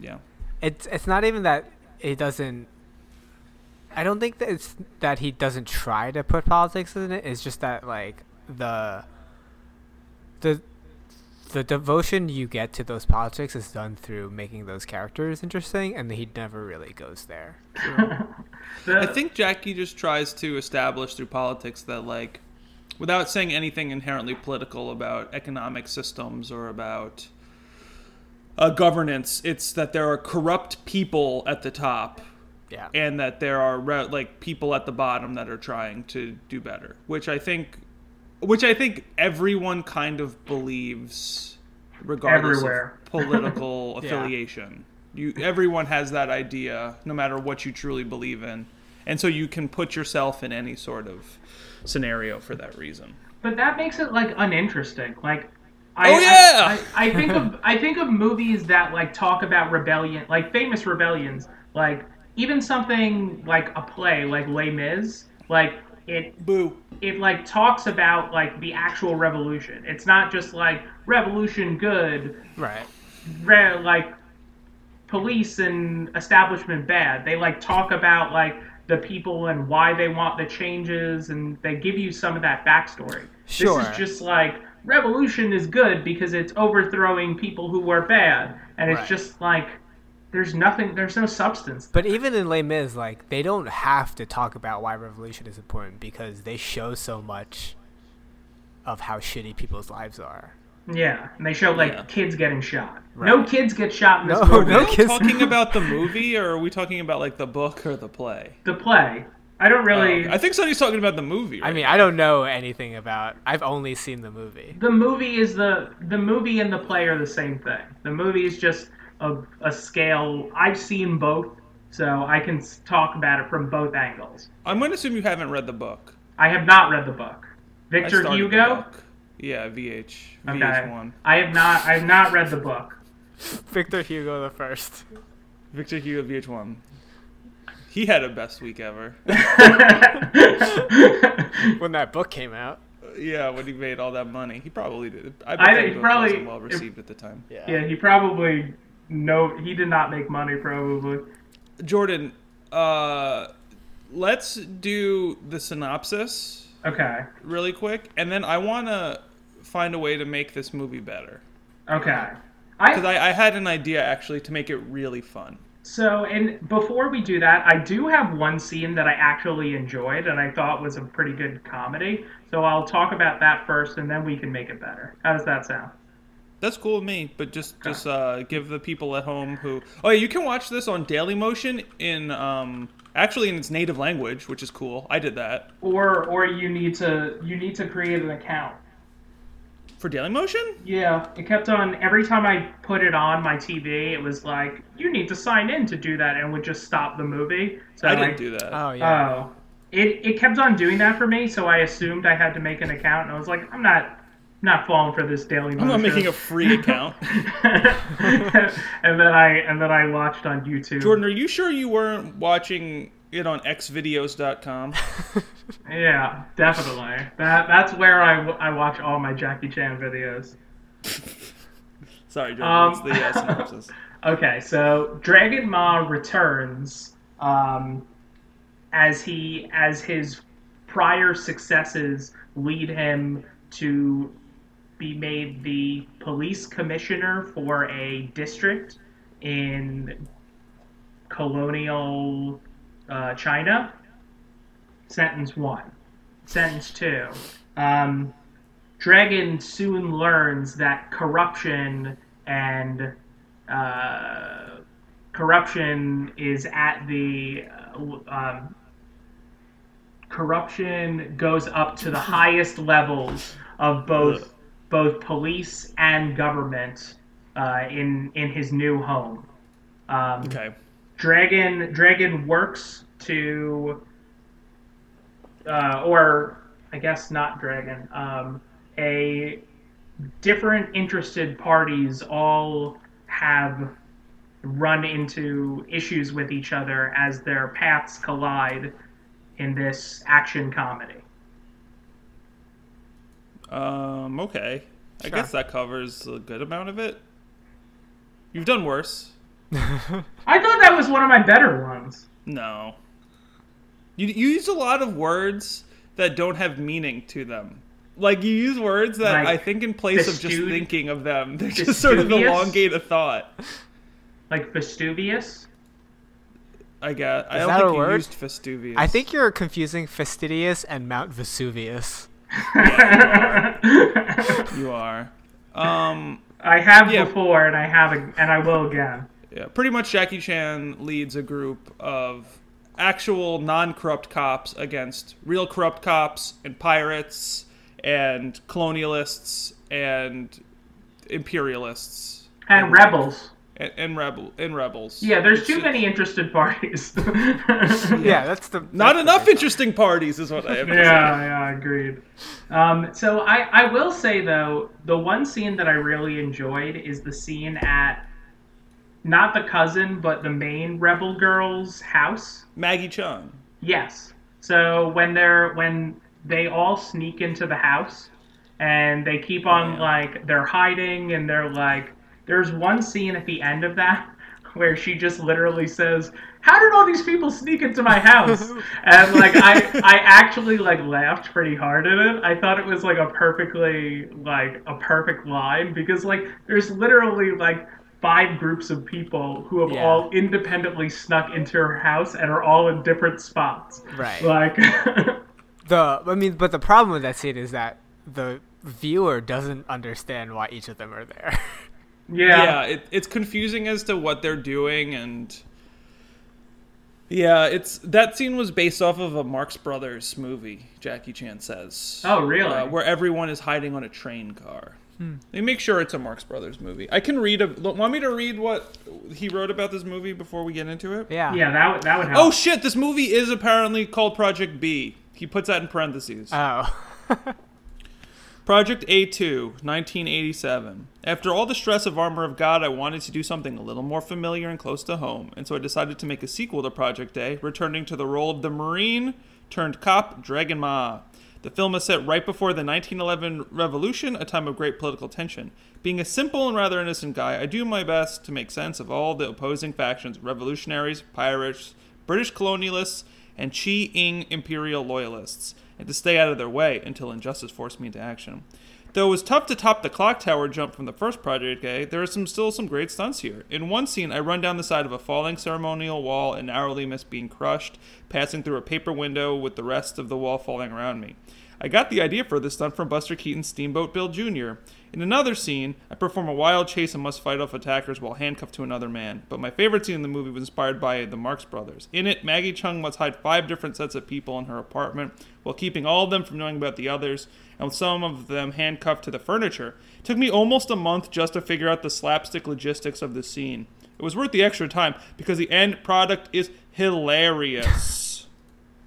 yeah. it's it's not even that it doesn't I don't think that it's that he doesn't try to put politics in it. It's just that like the the the devotion you get to those politics is done through making those characters interesting, and he never really goes there. The- I think Jackie just tries to establish through politics that, like, without saying anything inherently political about economic systems or about uh, governance, it's that there are corrupt people at the top Yeah. and that there are re- like people at the bottom that are trying to do better, which I think, which I think everyone kind of believes, regardless Everywhere. of political Yeah. affiliation. You everyone has that idea, no matter what you truly believe in, and so you can put yourself in any sort of scenario for that reason. but that makes it like uninteresting like I, Oh, yeah! I, I, I think of I think of movies that like talk about rebellion, like famous rebellions, like even something like a play like Les Mis, like it Boo. It like talks about like the actual revolution. It's not just like revolution good, Right. re- like police and establishment bad. They like talk about like the people and why they want the changes, and they give you some of that backstory. Sure. This is just like revolution is good because it's overthrowing people who were bad, and it's Right. just like there's nothing, there's no substance. But even in Les Mis, like they don't have to talk about why revolution is important because they show so much of how shitty people's lives are. Yeah, and they show like Yeah. kids getting shot. Right. No kids get shot in this No, movie. no Are we kids- talking about the movie, or are we talking about like the book or the play? The play. I don't really. Oh, I think Sonny's talking about the movie. I right? mean, I don't know anything about. I've only seen the movie. the movie is the the movie and the play are the same thing. The movie is just a, a scale. I've seen both, so I can talk about it from both angles. I'm going to assume you haven't read the book. I have not read the book. I Victor the Hugo. book. Yeah, VH. Okay. VH1. I have not. I have not read the book. Victor Hugo the first. Victor Hugo VH1. He had a best week ever. when that book came out. yeah, when he made all that money. He probably did. I I bet think he probably- wasn't well received at the time. Yeah. yeah, he probably no. He did not make money. Probably. Jordan, uh, let's do the synopsis Okay. really quick, and then I want to find a way to make this movie better. Okay. Because I I, I had an idea actually to make it really fun. So, and before we do that, I do have one scene that I actually enjoyed and I thought was a pretty good comedy. So I'll talk about that first, and then we can make it better. How does that sound? That's cool with me, but just just uh, give the people at home who oh yeah, you can watch this on Dailymotion in um actually in its native language, which is cool. I did that Or, or you need to you need to create an account. for Dailymotion. Yeah, it kept on every time I put it on my TV. It was like you need to sign in to do that, and would just stop the movie. So I didn't like, do that. Oh yeah. Oh, it it kept on doing that for me. So I assumed I had to make an account, and I was like, I'm not not falling for this daily. I'm not making a free account. and then I and then I watched on YouTube. Jordan, are you sure you weren't watching it on xvideos.com? Yeah, definitely. That that's where I, I watch all my Jackie Chan videos. Sorry, Jordan. Um, the uh, synopsis? Okay, so Dragon Ma returns um, as he as his prior successes lead him to be made the police commissioner for a district in colonial uh, China. Sentence one. Sentence two. Um, Dragon soon learns that corruption and uh, corruption is at the uh, um, corruption goes up to the highest levels of both both police and government uh, in in his new home. Um, Okay. Dragon Dragon works to, uh, or I guess not Dragon. Um, a different interested parties all have run into issues with each other as their paths collide in this action comedy. Um. Okay. I guess that covers a good amount of it. You've done worse. I thought that was one of my better ones. No. You, you use a lot of words that don't have meaning to them. Like you use words that Like I think in place of just thinking of them, they just sort of elongate a thought. Like Vestuvius. I guess. I Is don't that think a you word? used fastidious. I think you're confusing Fastidious and Mount Vesuvius. you are. Um. I have Yeah. before, and I have, and I will again. Yeah, pretty much Jackie Chan leads a group of actual non-corrupt cops against real corrupt cops and pirates and colonialists and imperialists And rebels. And, and rebel and rebels. Yeah, there's too It's- many interested parties. Yeah, that's the Not that's the enough big- interesting parties is what I have to say. Yeah, yeah, agreed. Um, so I, I will say though, the one scene that I really enjoyed is the scene at not the cousin, but the main rebel girl's house. Maggie Cheung. Yes. So when they're when they all sneak into the house and they keep on Yeah. like they're hiding and they're like there's one scene at the end of that where she just literally says, "How did all these people sneak into my house?" and like I I actually like laughed pretty hard at it. I thought it was like a perfectly like a perfect line because like there's literally like five groups of people who have Yeah. all independently snuck into her house and are all in different spots. Right. Like The I mean, but the problem with that scene is that the viewer doesn't understand why each of them are there. Yeah. yeah, it, it's confusing as to what they're doing and yeah it's that scene was based off of a marx brothers movie jackie chan says Oh, really? uh, where everyone is hiding on a train car they make sure it's a marx brothers movie i can read a want me to read what he wrote about this movie before we get into it yeah. Yeah, that would that would help. oh shit this movie is apparently called project b he puts that in parentheses Oh. Project A2, 1987. After all the stress of Armor of God, I wanted to do something a little more familiar and close to home, and so I decided to make a sequel to Project A, returning to the role of the Marine turned cop Dragon Ma. The film is set right before the 1911 revolution, a time of great political tension. Being a simple and rather innocent guy, I do my best to make sense of all the opposing factions revolutionaries, pirates, British colonialists, and Qing imperial loyalists, and to stay out of their way until injustice forced me into action. Though it was tough to top the clock tower jump from the first Project A, there are some still some great stunts here. In one scene, I run down the side of a falling ceremonial wall and narrowly miss being crushed, passing through a paper window with the rest of the wall falling around me. I got the idea for this stunt from Buster Keaton's Steamboat Bill Jr. In another scene, I perform a wild chase and must fight off attackers while handcuffed to another man. But my favorite scene in the movie was inspired by the Marx Brothers. In it, Maggie Cheung must hide five different sets of people in her apartment while keeping all of them from knowing about the others, and with some of them handcuffed to the furniture. It took me almost a month just to figure out the slapstick logistics of the scene. It was worth the extra time because the end product is hilarious.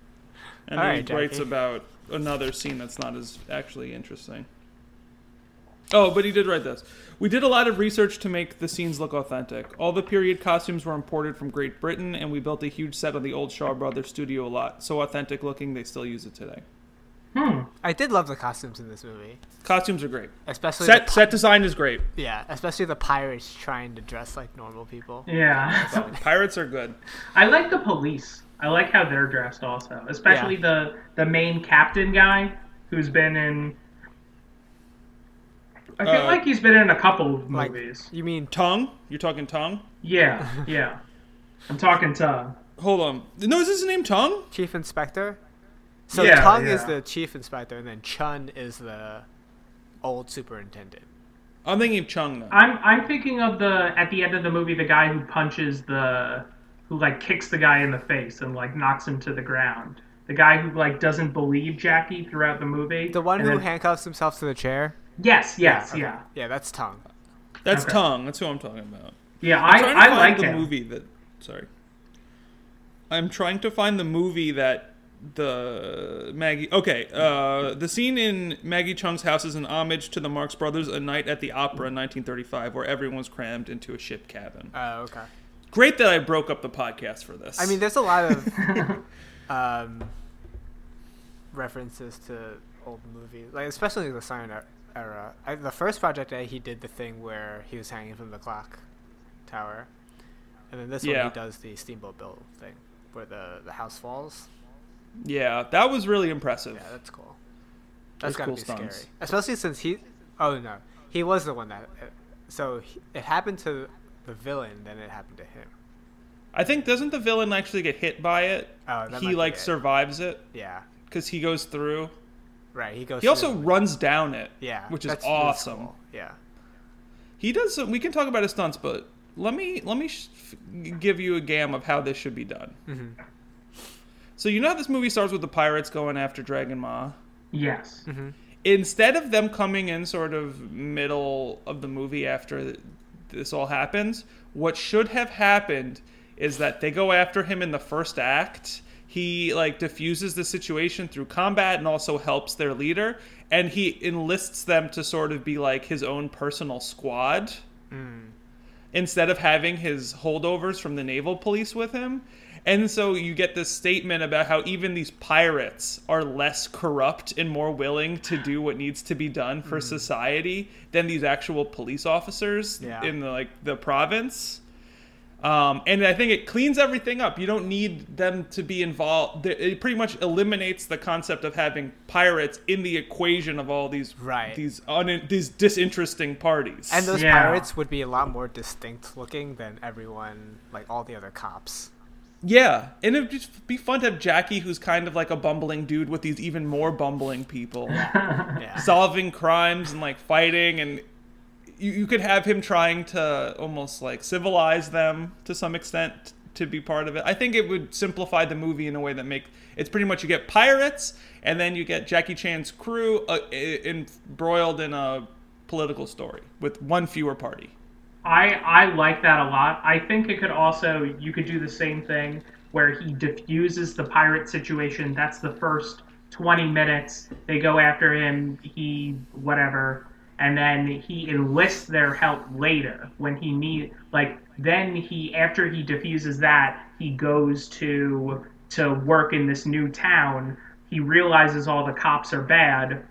and All then right, he writes Jackie. about another scene that's not as actually interesting. Oh, but he did write this. We did a lot of research to make the scenes look authentic. All the period costumes were imported from Great Britain, and we built a huge set on the old Shaw Brothers studio a lot. So authentic looking, they still use it today. Hmm. I did love the costumes in this movie, Costumes are great. especially Set the, set design is great. yeah, especially the pirates trying to dress like normal people. Yeah. Pirates are good. I like the police. I like how they're dressed also, especially the the main captain guy who's been in. I feel Uh, like he's been in a couple of Like, movies. you mean Tung? You're talking tongue? Yeah, yeah. I'm talking tongue. Hold on. No, is his name Tung? chief inspector? So Yeah, Tung is the chief inspector, and then Chun is the old superintendent. I'm thinking of Chung then. I'm I'm thinking of the at the end of the movie the guy who punches the who like kicks the guy in the face and like knocks him to the ground. The guy who like doesn't believe Jackie throughout the movie. The one who then- handcuffs himself to the chair. Yes, yes, Okay. yeah. Yeah, that's Tung. That's Okay. Tung. That's who I'm talking about. Yeah, I'm I to I find like the him. movie that. Sorry. I'm trying to find the movie that the Maggie. Okay, uh, the scene in Maggie Cheung's house is an homage to the Marx Brothers' A Night at the Opera in 1935, where everyone's crammed into a ship cabin. Oh, okay. Great that I broke up the podcast for this. I mean, there's a lot of um, references to old movies, like especially the silent er- era. I, the first Project A, he did the thing where he was hanging from the clock tower, and then this one he does the Steamboat Bill thing, where the the house falls. yeah, that was really impressive. Yeah, that's cool. Those That's gotta cool be stunts. scary, especially since he. Oh no, he was the one that. So he, it happened to the villain, then it happened to him. I think doesn't the villain actually get hit by it? Oh, that he like it. survives it Yeah, because he goes through. right. He goes. He also through- runs down it. Yeah, which is that's- that's awesome. cool. Yeah. He does. Some, we can talk about his stunts, but let me let me sh- give you a gam of how this should be done. Mhm. So you know how this movie starts with the pirates going after Dragon Ma. Yes. Mm-hmm. Instead of them coming in sort of middle of the movie after th- this all happens, what should have happened is that they go after him in the first act. He like diffuses the situation through combat and also helps their leader, and he enlists them to sort of be like his own personal squad. Hmm. instead of having his holdovers from the naval police with him. And so you get this statement about how even these pirates are less corrupt and more willing to do what needs to be done for society than these actual police officers Yeah. in the like the province. Um, and I think it cleans everything up. You don't need them to be involved. It pretty much eliminates the concept of having pirates in the equation of all these Right. these un- these disinteresting parties. And those Yeah. pirates would be a lot more distinct looking than everyone, like all the other cops. Yeah, and it'd just be fun to have Jackie, who's kind of like a bumbling dude with these even more bumbling people, Yeah. solving crimes and like fighting, and you, you could have him trying to almost like civilize them to some extent to be part of it. I think it would simplify the movie in a way that make it's pretty much you get pirates, and then you get Jackie Chan's crew uh, embroiled in a political story with one fewer party. I I like that a lot. I think it could also you could do the same thing where he diffuses the pirate situation. That's the first 20 minutes. They go after him, he whatever, and then he enlists their help later when he need like then he after he diffuses that, he goes to to work in this new town. He realizes all the cops are bad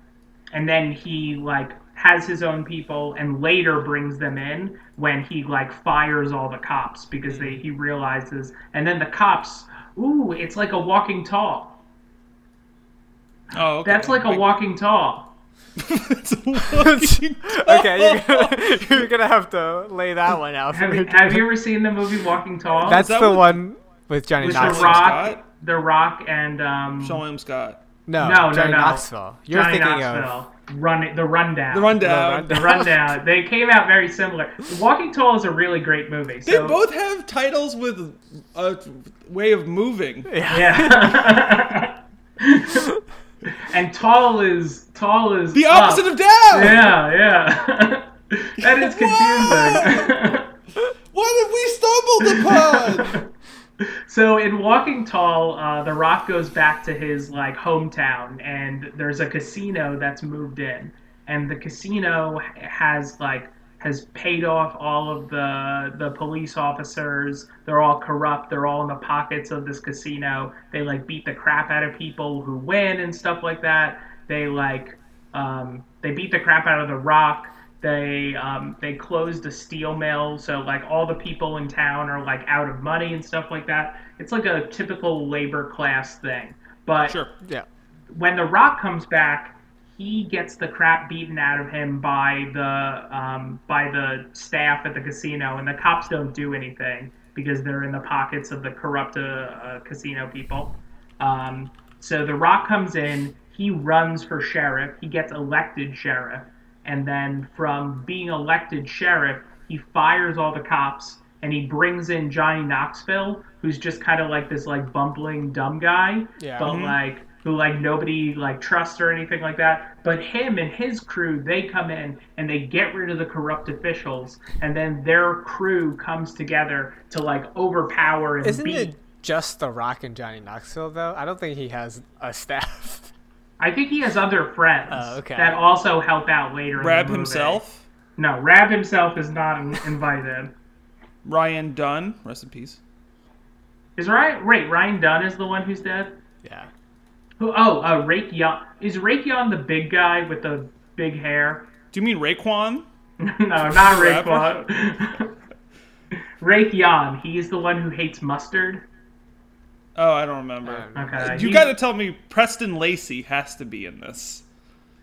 and then he like has his own people and later brings them in when he like fires all the cops because they he realizes and then the cops ooh it's like a walking tall Oh, okay. that's like a Wait, walking tall It's a okay, you're gonna, you're gonna have to lay that one out. for Have, me. you- have you ever seen the movie Walking Tall? That's that the what- one with Johnny with The Rock, Scott? The Rock, and um, Seann William Scott. No, No, no, Johnny no. Knoxville. You're Johnny thinking Knoxville. Run the rundown. The rundown. The The rundown. they came out very similar. Walking Tall is a really great movie. They both have titles with a way of moving. of Yeah. and tall is tall is The up. opposite of down. Yeah, yeah. that is confusing. What have we stumbled upon? So in Walking Tall, uh, The Rock goes back to his like hometown, and there's a casino that's moved in, and the casino has like has paid off all of the the police officers. They're all corrupt. They're all in the pockets of this casino. They like beat the crap out of people who win and stuff like that. They like um, they beat the crap out of the Rock. They um, they closed a steel mill, so like all the people in town are like out of money and stuff like that. It's like a typical labor class thing. But Sure. yeah. when the Rock comes back, he gets the crap beaten out of him by the um, by the staff at the casino, and the cops don't do anything because they're in the pockets of the corrupt uh, uh, casino people. Um, so the Rock comes in, he runs for sheriff, he gets elected sheriff, and then from being elected sheriff, he fires all the cops and he brings in Johnny Knoxville, who's just kind of like this like bumbling dumb guy, Yeah. but Mhm. like who like nobody like trusts or anything like that. But him and his crew, they come in and they get rid of the corrupt officials, and then their crew comes together to like overpower and Isn't beat. it just The Rock and Johnny Knoxville though? I don't think he has a staff. I think he has other friends Oh, okay. that also help out later. in Rab himself. No, Rab himself is not invited. Ryan Dunn. Rest in peace. Is Ryan? Wait, Ryan Dunn is the one who's dead. yeah. Who? Oh, uh, Rake Yohn. Is Rake Yohn the big guy with the big hair? Do you mean Raekwon? no, not Rapper? Rake Yohn. He's the one who hates mustard. Oh, I don't remember. Okay. you he's- got to tell me Preston Lacy has to be in this.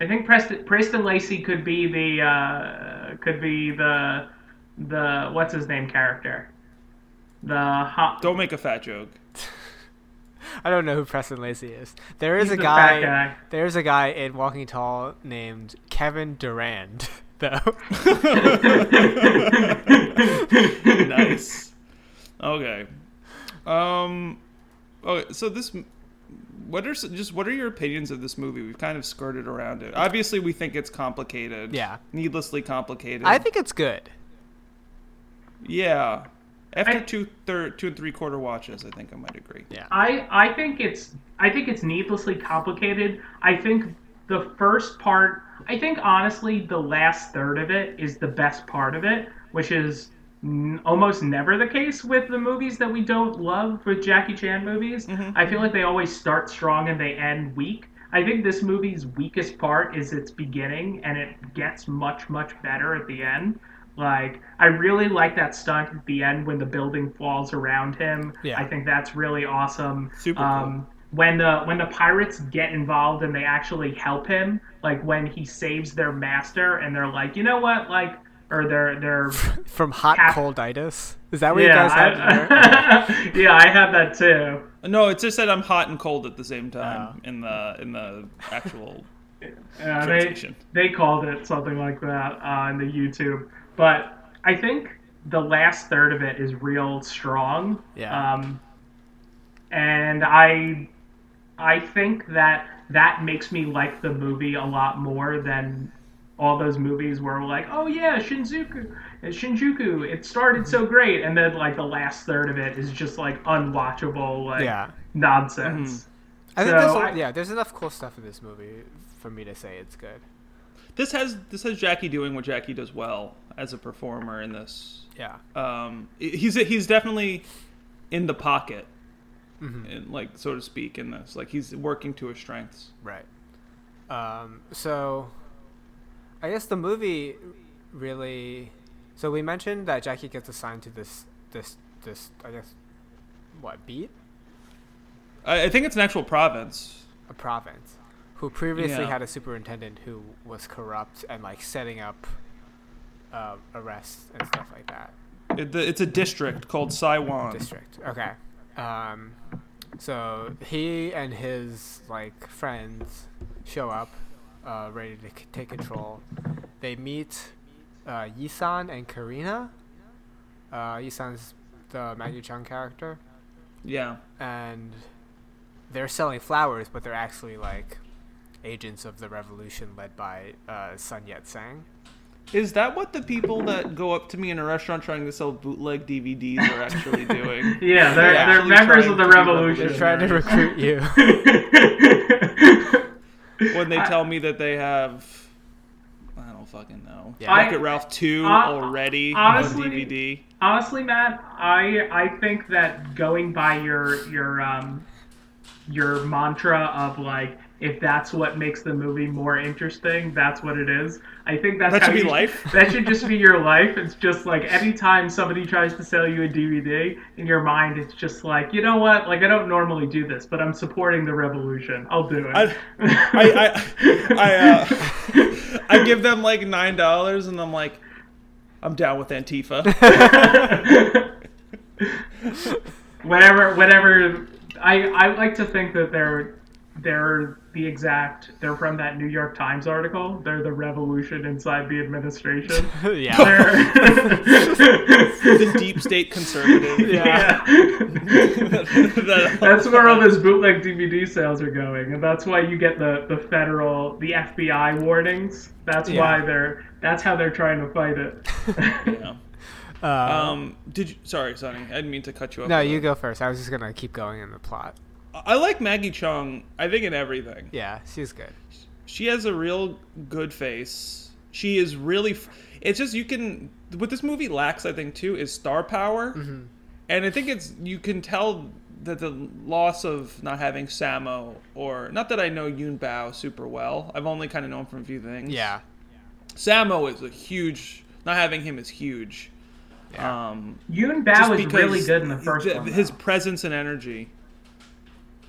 I think Preston Preston Lacy could be the uh, could be the the what's his name character. The hot. Don't make a fat joke. I don't know who Preston Lacy is. There is He's a the guy, guy. There's a guy in Walking Tall named Kevin Durand, though. nice. Okay. Um. Okay. So this. What are just what are your opinions of this movie? We've kind of skirted around it. Obviously, we think it's complicated. Yeah. Needlessly complicated. I think it's good. Yeah. After I- two third two and three quarter watches, I think I might agree. Yeah. I I think it's I think it's needlessly complicated. I think the first part, I think honestly, the last third of it is the best part of it, which is n- almost never the case with the movies that we don't love with Jackie Chan movies. I feel like they always start strong and they end weak. I think this movie's weakest part is its beginning, and it gets much much better at the end. Like I really like that stunt at the end when the building falls around him. Yeah. I think that's really awesome. Super cool. Um, when the when the pirates get involved and they actually help him, like when he saves their master and they're like, you know what, like, or they're they're From Hot Cap- Colditis. Is that what yeah, you guys have? there? I, yeah, I have that too. No, it's just that I'm hot and cold at the same time Oh. in the in the actual. Uh, they, Translation. they called it something like that uh, in the YouTube. But I think the last third of it is real strong. Yeah. Um, and I, I think that that makes me like the movie a lot more than all those movies where we're like, oh yeah, Shinjuku, Shinjuku, it started so great, and then like the last third of it is just like unwatchable, like Yeah. nonsense. I think there's, I- yeah, there's enough cool stuff in this movie for me to say it's good. This has this has Jackie doing what Jackie does well as a performer in this. Yeah. Um, he's he's definitely in the pocket, in, like so to speak, in this. Like he's working to his strengths. Right. Um, so, I guess the movie really. So we mentioned that Jackie gets assigned to this this this I guess what beat I, I think it's an actual province. a province. who previously Yeah. had a superintendent who was corrupt and like setting up uh, arrests and stuff like that. It, the, it's a district called Saiwan. District. Okay. Um, so he and his like friends show up, uh, ready to c- take control. They meet uh, Yisan and Karina. Uh, Yisan's the Maggie Cheung character, Yeah. and they're selling flowers, but they're actually like agents of the revolution led by uh, Sun Yat Sen. Is that what the people that go up to me in a restaurant trying to sell bootleg DVDs are actually doing? Yeah, they're, They're they're members of the revolution. They're trying to recruit you. when they I- tell me that they have I don't fucking know. Yeah. Wreck I- It Ralph 2 uh, already honestly- on DVD. Honestly, Matt, I I think that going by your your um your mantra of like if that's what makes the movie more interesting, that's what it is. I think that's That should be life? That should just be your life. It's just like anytime somebody tries to sell you a DVD in your mind, it's just like you know what? Like I don't normally do this, but I'm supporting the revolution. I'll do it. I I I I, uh, I give them like nine dollars and I'm like I'm down with Antifa. whatever whatever I I like to think that they're they're the exact they're from that New York Times article. They're the revolution inside the administration. yeah. They're- the deep state conservative. Yeah. That- That's where all those bootleg DVD sales are going, and that's why you get the, the federal, the FBI warnings. That's Yeah. why they're. That's how they're trying to fight it. yeah. Uh, Um, did you? Sorry, Sonny. I didn't mean to cut you off. no, you that. go first. I was just gonna keep going in the plot. I like Maggie Cheung. I think in everything. Yeah, she's good. She has a real good face. She is really. F- it's just you can. What this movie lacks, I think, too, is star power, and I think it's you can tell that the loss of not having Sammo or not that I know Yuen Biao super well. I've only kind of known from a few things. Yeah. Sammo is a huge. Not having him is huge. Yeah. Um, Yoon just Bao was because really good in the first th- one. His though. presence and energy.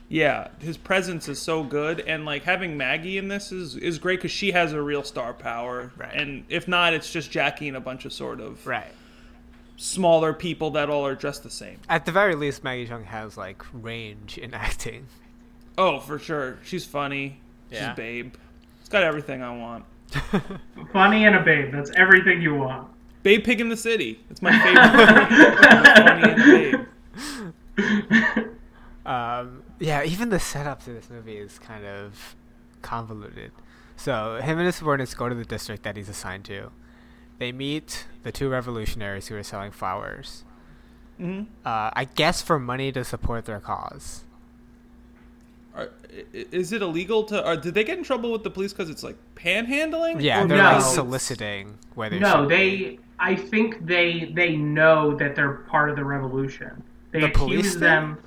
Yeah, his presence is so good, and like having Maggie in this is is great because she has a real star power. Right. And if not, it's just Jackie and a bunch of sort of Right. smaller people that all are dressed the same. At the very least, Maggie Cheung has like range in acting. Oh, for sure, she's funny. Yeah. She's babe. It's got everything I want. Funny and a babe. That's everything you want. Babe Pig in the City. It's my favorite. funny and babe. Um, yeah, even the setup to this movie is kind of convoluted. So him and his subordinates go to the district that he's assigned to. They meet the two revolutionaries who are selling flowers. Mhm. Uh, I guess for money to support their cause. Are, is it illegal to? Or did they get in trouble with the police because it's like panhandling? Yeah, Or they're no. like soliciting where they No, they. be. I think they they know that they're part of the revolution. They The police accuse do? them.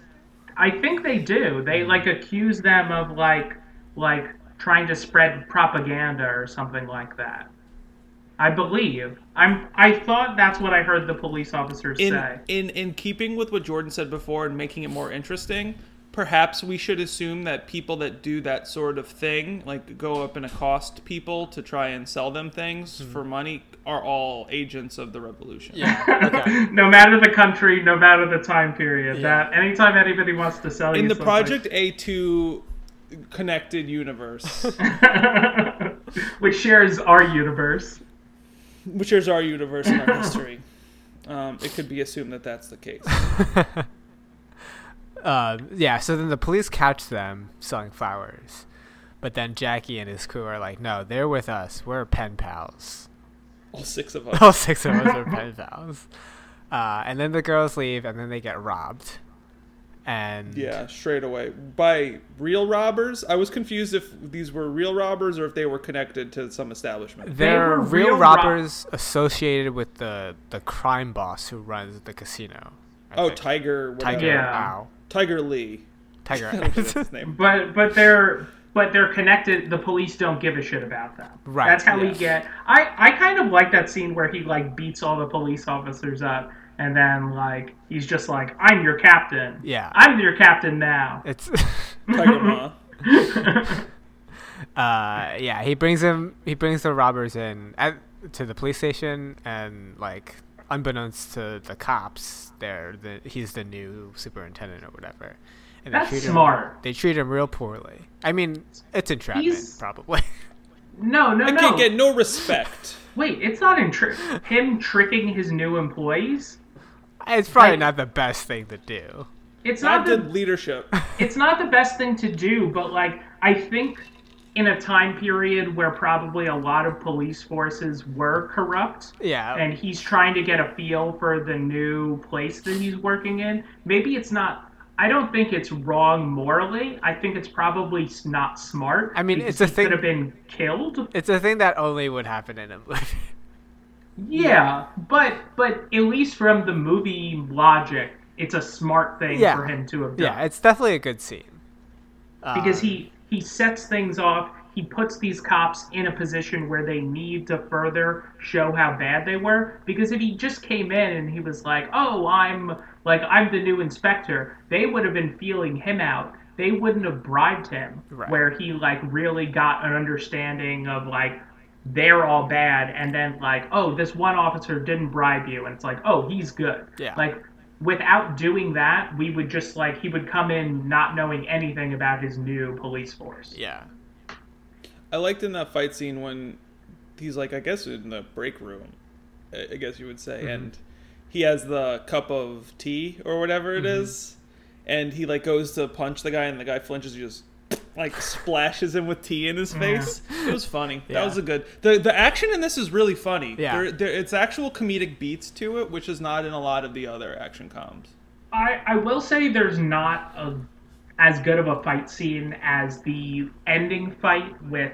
I think they do. They Hmm. like accuse them of like like trying to spread propaganda or something like that. I believe. I'm. I thought that's what I heard the police officers in say. in in keeping with what Jordan said before and making it more interesting, perhaps we should assume that people that do that sort of thing, like go up and accost people to try and sell them things for money, are all agents of the revolution. Yeah. Okay. no matter the country, no matter the time period. Yeah. That anytime anybody wants to sell In you the something- Project A two connected universe, which shares our universe. which shares our universe and our history, um, it could be assumed that that's the case. Uh, yeah, so then the police catch them selling flowers. But then Jackie and his crew are like, no, they're with us. We're pen pals. All six of us. All six of us are pen pals. Uh, and then the girls leave, and then they get robbed. And Yeah, straight away by real robbers. I was confused if these were real robbers or if they were connected to some establishment. they're were real, real rob- robbers associated with the, the crime boss who runs the casino. I Oh, think. Tiger. Whatever. Tiger. Yeah. Ow. Tiger Lee. Tiger. That's his name. But but they're but they're connected. The police don't give a shit about them. Right, That's how we get. I I kind of like that scene where he like beats all the police officers up, and then like he's just like, "I'm your captain. Yeah. I'm your captain now." it's Tiger Ma. uh, yeah, he brings him. He brings the robbers in at, to the police station, and like, unbeknownst to the cops, they're the he's the new superintendent or whatever. And That's treat smart. Him, they treat him real poorly. I mean, it's entrapment, He's- probably. No, no, I no. can't get no respect. Wait, it's not in trick. Him tricking his new employees. it's probably Like- not the best thing to do. It's Not not the leadership. it's not the best thing to do, but like I think in a time period where probably a lot of police forces were corrupt Yeah. and he's trying to get a feel for the new place that he's working in, maybe it's not I don't think it's wrong morally. I think it's probably not smart. I mean, it's a he thing- Could have been killed. it's a thing that only would happen in a movie. Yeah, but but at least from the movie logic, it's a smart thing Yeah. for him to have done. yeah, it's definitely a good scene. because Uh, he he sets things off he puts these cops in a position where they need to further show how bad they were. Because if he just came in and he was like oh i'm like i'm the new inspector they would have been feeling him out. They wouldn't have bribed him. Right. where he like really got an understanding of like they're all bad. And then like oh this one officer didn't bribe you. And it's like oh he's good. Yeah. like without doing that we would just like he would come in not knowing anything about his new police force yeah. I liked in that fight scene when he's like, I guess in the break room, I I guess you would say, Mm-hmm. and he has the cup of tea or whatever it Mm-hmm. is, and he like goes to punch the guy, and the guy flinches, he just like splashes him with tea in his face. It was funny. Yeah. That was a good. the The action in this is really funny. Yeah. there, there, it's actual comedic beats to it, which is not in a lot of the other action coms. I, I will say there's not a, as good of a fight scene as the ending fight with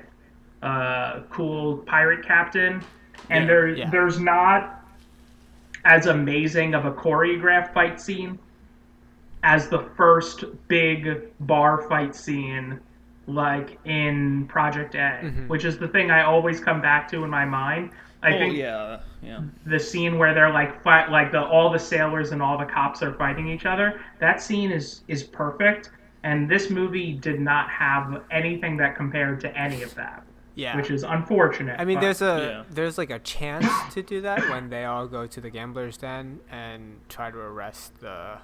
uh, cool pirate captain, and Yeah, there yeah. there's not as amazing of a choreographed fight scene as the first big bar fight scene like in Project A, Mm-hmm. which is the thing I always come back to in my mind. I oh think yeah, yeah. the scene where they're like fight like the all the sailors and all the cops are fighting each other that scene is is perfect and this movie did not have anything that compared to any of that Yeah. which is unfortunate I mean, but- there's a Yeah. there's like a chance to do that when they all go to the gambler's den and try to arrest the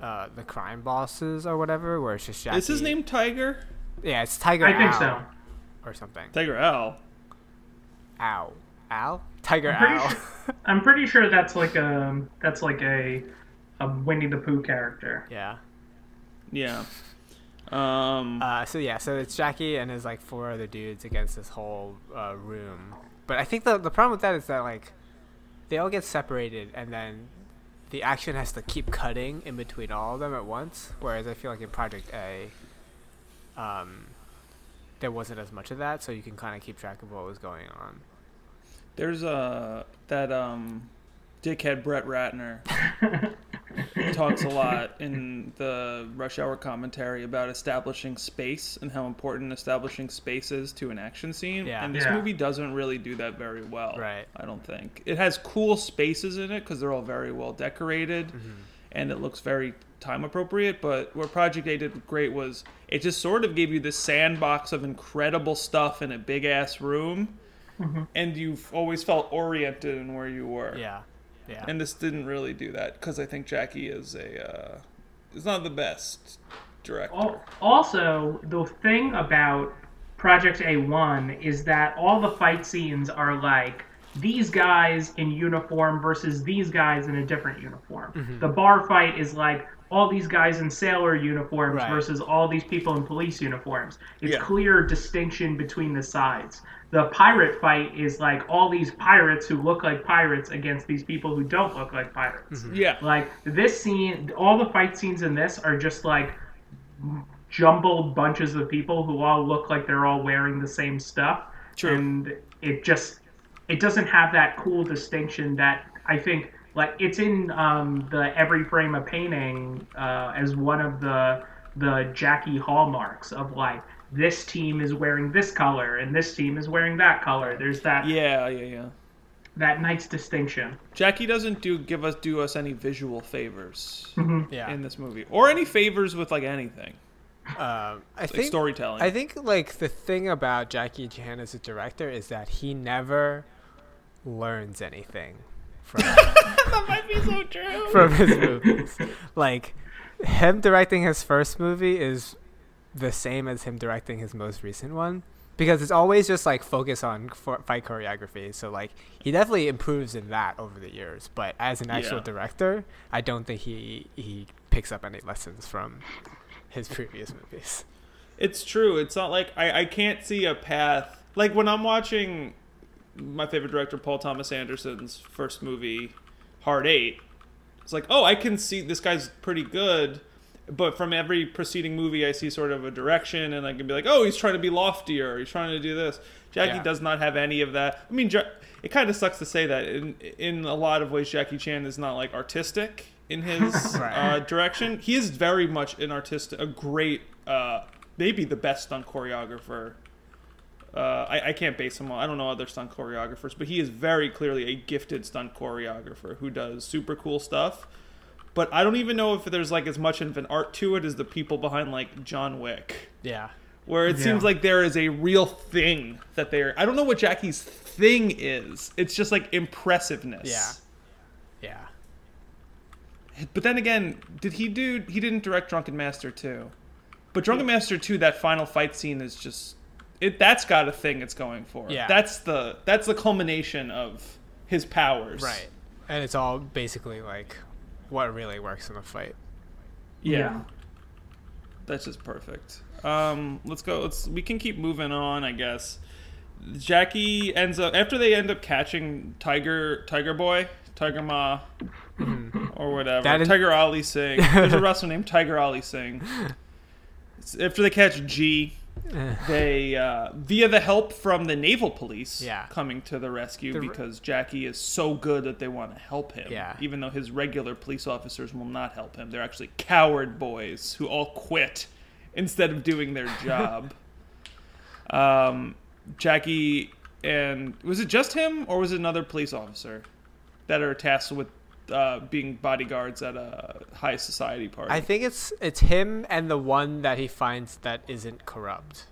uh, the crime bosses or whatever. Where it's just Jackie. Is his name Tiger? Yeah, it's Tiger. i think so Or something. Tiger Al. Ow. Owl. Tiger I'm pretty, Owl. sure, I'm pretty sure that's like a that's like a a winnie the pooh character yeah. Yeah. Um. Uh, so yeah, so it's Jackie and his like four other dudes against this whole uh, room. But I think the the problem with that is that like they all get separated and then the action has to keep cutting in between all of them at once. Whereas I feel like in Project A, um, there wasn't as much of that, so you can kind of keep track of what was going on. There's uh that um dickhead Brett Ratner talks a lot in the Rush Hour commentary about establishing space and how important establishing space is to an action scene. Yeah. And this Yeah. movie doesn't really do that very well. Right. I don't think it has cool spaces in it because they're all very well decorated, mm-hmm. and it looks very time appropriate. But where Project A did great was it just sort of gave you this sandbox of incredible stuff in a big ass room mm-hmm. and you've always felt oriented in where you were. Yeah, yeah, And this didn't really do that because I think Jackie is a uh, is not the best director. Also, the thing about Project A1 is that all the fight scenes are like these guys in uniform versus these guys in a different uniform. Mm-hmm. The bar fight is like all these guys in sailor uniforms Right. versus all these people in police uniforms. It's Yeah. clear distinction between the sides. The pirate fight is like all these pirates who look like pirates against these people who don't look like pirates. Yeah. Like this scene, all the fight scenes in this are just like jumbled bunches of people who all look like they're all wearing the same stuff. True. And it just it doesn't have that cool distinction that I think like it's in um, the every frame of painting uh, as one of the the Jackie hallmarks of like this team is wearing this color and this team is wearing that color. There's that Yeah, yeah, yeah. that nice distinction. Jackie doesn't do give us do us any visual favors yeah. in this movie or any favors with like anything. Um, I Like think storytelling. I think like the thing about Jackie Chan as a director is that he never learns anything from that might be so true. from his movies. Like him directing his first movie is the same as him directing his most recent one because it's always just like focus on fight choreography. So like he definitely improves in that over the years, but as an actual Yeah. director, I don't think he he picks up any lessons from his previous movies. It's true. It's not like I, I can't see a path. Like when I'm watching my favorite director, Paul Thomas Anderson's first movie, Hard Eight, it's like, oh, I can see this guy's pretty good. But from every preceding movie, I see sort of a direction, and I can be like, oh, he's trying to be loftier. He's trying to do this. Jackie Yeah. does not have any of that. I mean, it kind of sucks to say that. In in a lot of ways, Jackie Chan is not like artistic in his Right. uh, direction. He is very much an artistic, a great, uh, maybe the best stunt choreographer. Uh, I, I can't base him on. I don't know other stunt choreographers, but he is very clearly a gifted stunt choreographer who does super cool stuff. But I don't even know if there's like as much of an art to it as the people behind like John Wick, Yeah. where it Yeah. seems like there is a real thing that they're. I don't know what Jackie's thing is. It's just like impressiveness. Yeah. Yeah. But then again, did he do? He didn't direct Drunken Master 2. But Drunken Master 2, that final fight scene is just it. That's got a thing it's going for. Yeah. That's the that's the culmination of his powers. Right. And it's all basically like what really works in a fight. Yeah. That's just perfect. Um, let's go. Let's we can keep moving on, I guess. Jackie ends up after they end up catching Tiger Tiger Boy, Tiger Ma, or whatever. That is- Tiger Ali Singh. There's a wrestler named Tiger Ali Singh. It's- After they catch G, they uh, via the help from the naval police Yeah. coming to the rescue The- because Jackie is so good that they want to help him. Yeah. Even though his regular police officers will not help him, they're actually coward boys who all quit instead of doing their job. um, Jackie and was it just him or was it another police officer that are tasked with uh, being bodyguards at a high society party? I think it's it's him and the one that he finds that isn't corrupt.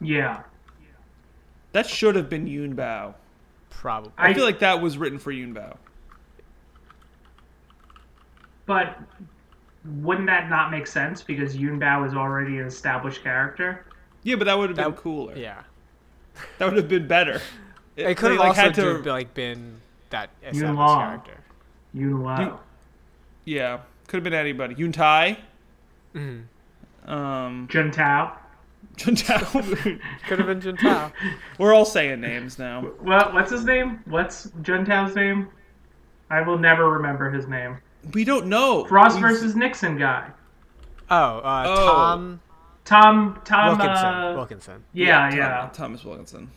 Yeah. that should have been Yuen Biao. Probably. I, I- feel like that was written for Yuen Biao. But wouldn't that not make sense because Yuen Biao is already an established character? Yeah, but that would have been That- cooler. yeah. That would have been better. It could have like, also had to- ju- like been that established Long. character. Yun Lao. Yeah, could have been anybody. Yun Tai. Mhm. Um, Jun Tao. Jun Tao. Could have been Jun Tao. We're all saying names now. What what's his name? What's Jun Tao's name? I will never remember his name. We don't know. Frost We- versus Nixon guy. Oh, uh, Oh. Tom Tom Tom Wilkinson. uh, Wilkinson. Yeah, Tom- yeah. Thomas Wilkinson.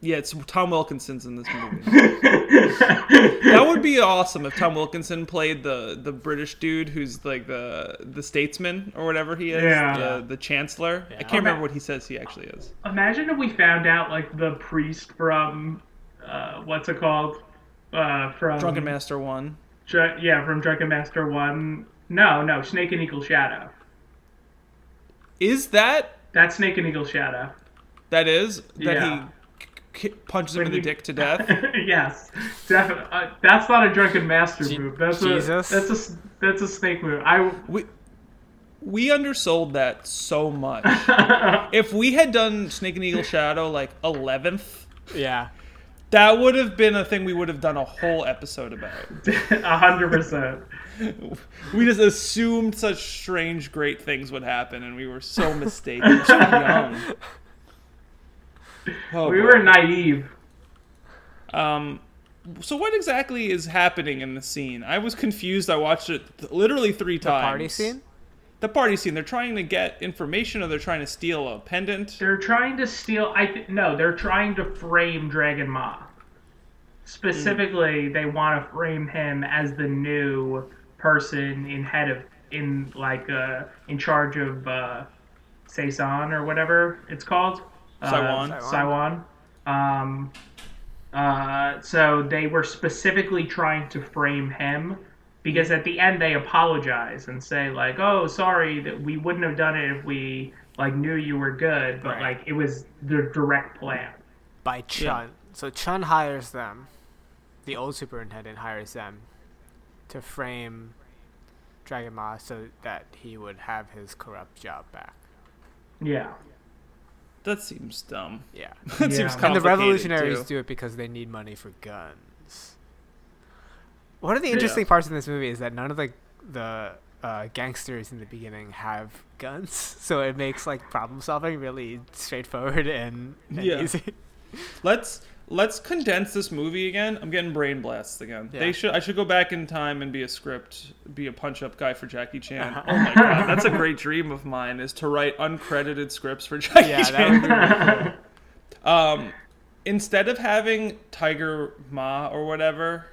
Yeah, it's Tom Wilkinson's in this movie. that would be awesome if Tom Wilkinson played the the British dude who's like the the statesman or whatever he is, Yeah. the, the chancellor. I can't remember what he says he actually is. Imagine if we found out like the priest from uh, what's it called? Uh, from Drunken Master One. Dr- yeah, from Drunken Master One. No, no, Snake and Eagle Shadow. Is that That's Snake and Eagle Shadow. that is that Yeah. he k- punches him When in the dick to death? yes, definitely. Uh, that's not a Drunken Master Je- move. That's Jesus. a that's a s- that's a Snake move. I we we undersold that so much. if we had done Snake and Eagle Shadow like eleventh, Yeah. that would have been a thing we would have done a whole episode about. a hundred percent. We just assumed such strange, great things would happen, and we were so mistaken. so young. Oh, We boy. were naive. Um, so what exactly is happening in the scene? I was confused. I watched it th- literally three The times. party scene? The party scene. They're trying to get information, or they're trying to steal a pendant. They're trying to steal. I th- no, they're trying to frame Dragon Ma. Specifically, they want to frame him as the new person in head of in like uh in charge of uh Seisan or whatever it's called. Saiwan. Uh, Saiwan. Um, uh, so they were specifically trying to frame him because at the end they apologize and say like, "Oh, sorry that we wouldn't have done it if we like knew you were good, but Right. like it was their direct plan." by Chun. So Chun hires them. The old superintendent hires them to frame Dragon Ma so that he would have his corrupt job back. Yeah. That seems dumb. Yeah. That Yeah. seems And And the revolutionaries too. do it because they need money for guns. One of the interesting Yeah. parts in this movie is that none of the the uh, gangsters in the beginning have guns, so it makes like problem solving really straightforward and, and Yeah. easy. Let's let's condense this movie again. I'm getting brain blasts again. Yeah. They should I should go back in time and be a script, be a punch up guy for Jackie Chan. Uh-huh. Oh my god, that's a great dream of mine is to write uncredited scripts for Jackie Yeah, that Chan. would be cool. Um, instead of having Tiger Ma or whatever,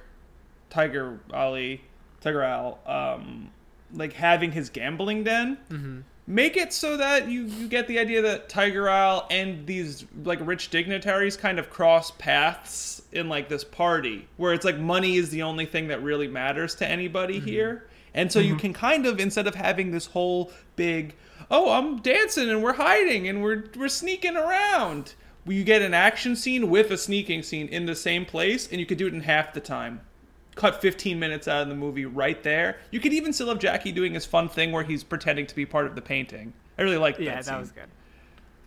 Tiger Ali, Tiger Al, um, like having his gambling den, Mm-hmm. Make it so that you you get the idea that Tiger Al and these like rich dignitaries kind of cross paths in like this party where it's like money is the only thing that really matters to anybody mm-hmm. here. And so you mm-hmm. can kind of instead of having this whole big oh I'm dancing and we're hiding and we're we're sneaking around you get an action scene with a sneaking scene in the same place and you could do it in half the time cut 15 minutes out of the movie right there you could even still have jackie doing his fun thing where he's pretending to be part of the painting i really liked that. Yeah, that, that scene. was good.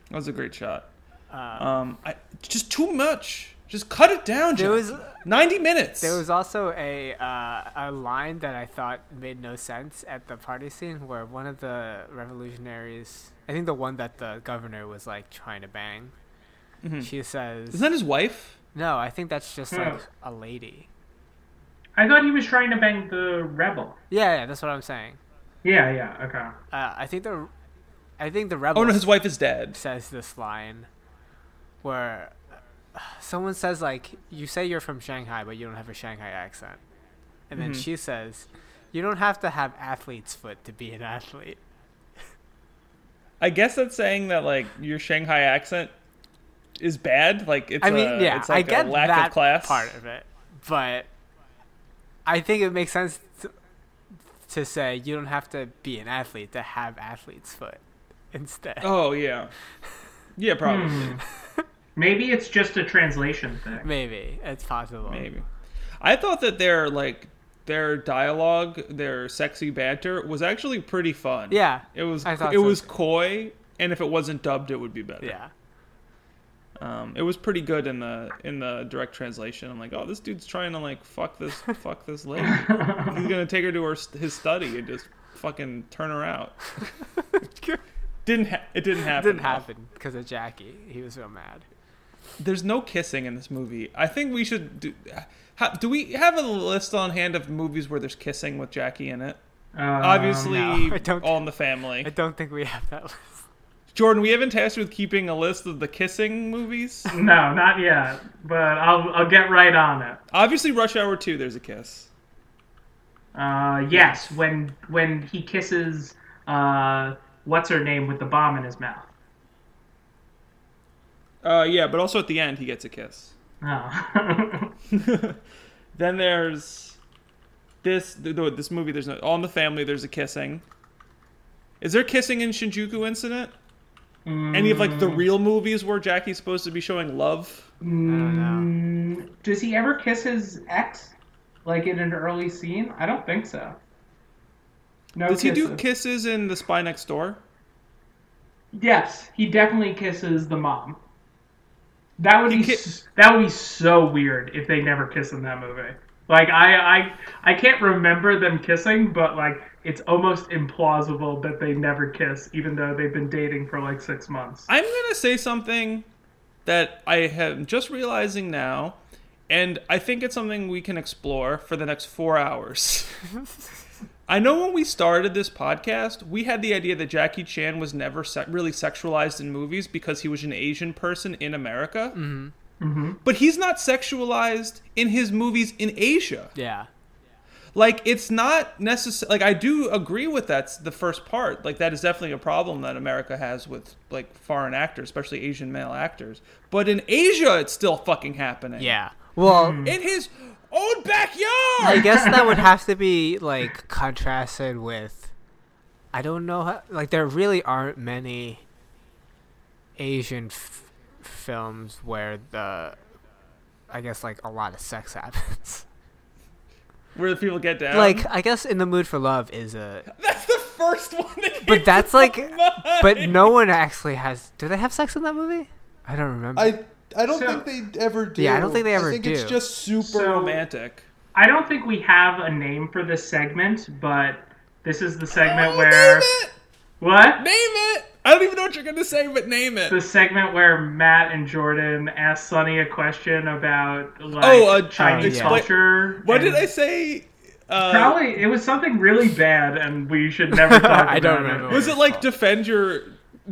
that was a great shot Uh, um I, just too much just cut it down There Jackie. was- 90 minutes There was also a uh, a line that I thought made no sense at the party scene where one of the revolutionaries, I think the one that the governor was like trying to bang, Mhm. she says, isn't that his wife "No, I think that's just like Yeah. a lady." I thought he was trying to bang the rebel. Yeah, yeah, that's what I'm saying. Yeah, yeah, okay. Uh, I think the, I think the rebel oh no his wife is dead says this line, where uh, someone says like, "You say you're from Shanghai, but you don't have a Shanghai accent," and then Mhm. she says, "You don't have to have athlete's foot to be an athlete." i guess that's saying that like your shanghai accent is bad like it's I mean, a, yeah, it's like I get a lack that of class part of it, but I think it makes sense to, to say you don't have to be an athlete to have athlete's foot instead. oh yeah yeah probably Hmm. Maybe it's just a translation thing. Maybe it's possible. Maybe. I thought that their like their dialogue, their sexy banter was actually pretty fun. Yeah, It was I thought it so, was too. coy and if it wasn't dubbed it would be better. yeah. Um it was pretty good in the in the direct translation. I'm like, "Oh, this dude's trying to like fuck this fuck this lady. He's going to take her to her his study and just fucking turn her out." didn't ha- it didn't It happen. didn't happen because of Jackie. He was so mad. There's no kissing in this movie. I think we should do ha, do we have a list on hand of movies where there's kissing with Jackie in it? Um, Obviously, no, I don't- All in the Family. I don't think we have that list. Jordan, we haven't tasked you with keeping a list of the kissing movies. No, not yet. But I'll I'll get right on it. Obviously, Rush Hour 2, there's a kiss. Uh, yes, when when he kisses uh, what's her name with the bomb in his mouth. Uh, yeah, but also at the end, he gets a kiss. Oh. Then there's this th- th- this movie. There's no All in the Family. There's a kissing. Is there kissing in Shinjuku Incident? Any of like the real movies where Jackie's supposed to be showing love? I don't know. Mm, Does he ever kiss his ex, like in an early scene? I don't think so. No Does he do kisses. kisses in The Spy Next Door? Yes, he definitely kisses the mom. That would He be ki- that would be so weird if they never kiss in that movie. Like I I I can't remember them kissing, but like it's almost implausible that they never kiss, even though they've been dating for like six months. I'm gonna say something that I am just realizing now, and I think it's something we can explore for the next four hours. I know when we started this podcast, we had the idea that Jackie Chan was never se- really sexualized in movies because he was an Asian person in America. Mm-hmm. Mm-hmm. But he's not sexualized in his movies in Asia. Yeah. Like it's not necessary. Like I do agree with that's the first part. Like that is definitely a problem that America has with like foreign actors, especially Asian male actors. But in Asia, it's still fucking happening. Yeah. Well, In his own backyard. I guess that would have to be like contrasted with. I don't know how. Like there really aren't many Asian f- films where the, I guess like a lot of sex happens. Where the people get down. like I guess in the mood for love is a, that's the first one. That but that's like, my but no one actually has. Do they have sex in that movie? I don't remember. I I don't So- think they ever do. Yeah, I don't think they ever I think it's just super. So- romantic. I don't think we have a name for this segment, but this is the segment Oh, where name it. what? Name it. I don't even know what you're gonna say, but name it. The segment where Matt and Jordan ask Sunny a question about like Oh, uh, Chinese yeah. culture. what did I say? Uh, Probably it was something really bad, and we should never talk about I don't it. remember. Was it like defend your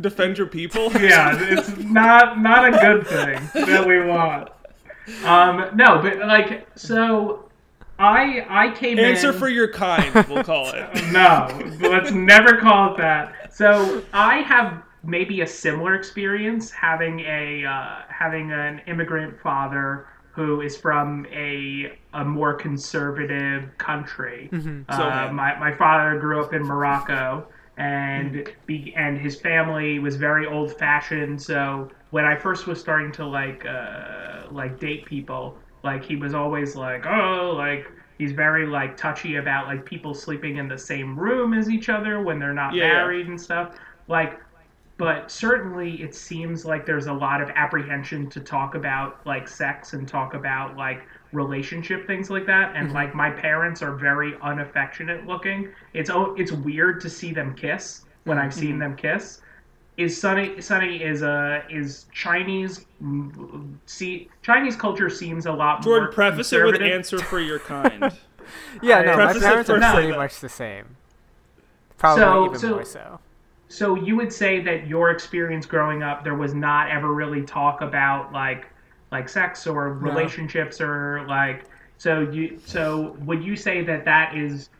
defend your people? yeah, it's not not a good thing that we want. Um, no, but like so, I I came Answer in, for your kind. We'll call it. no, let's never call it that. So I have maybe a similar experience having a uh, having an immigrant father who is from a a more conservative country. Mm-hmm. Uh, So him. my my father grew up in Morocco. And be, and his family was very old fashioned. So when I first was starting to like uh, like date people, like he was always like, oh, like he's very like touchy about like people sleeping in the same room as each other when they're not Yeah, yeah. married and stuff. Like, but certainly it seems like there's a lot of apprehension to talk about like sex and talk about like relationship things like that. And mm-hmm. like my parents are very unaffectionate looking. It's oh it's weird to see them kiss when i've seen mm-hmm. them kiss is Sunny Sunny is a is Chinese see Chinese culture seems a lot Jordan, more preface it with conservative. answer for your kind. yeah, no, my parents are pretty like much the same. Probably So- even so- more so. So you would say that your experience growing up, there was not ever really talk about like like sex or relationships or like so you so would you say that that is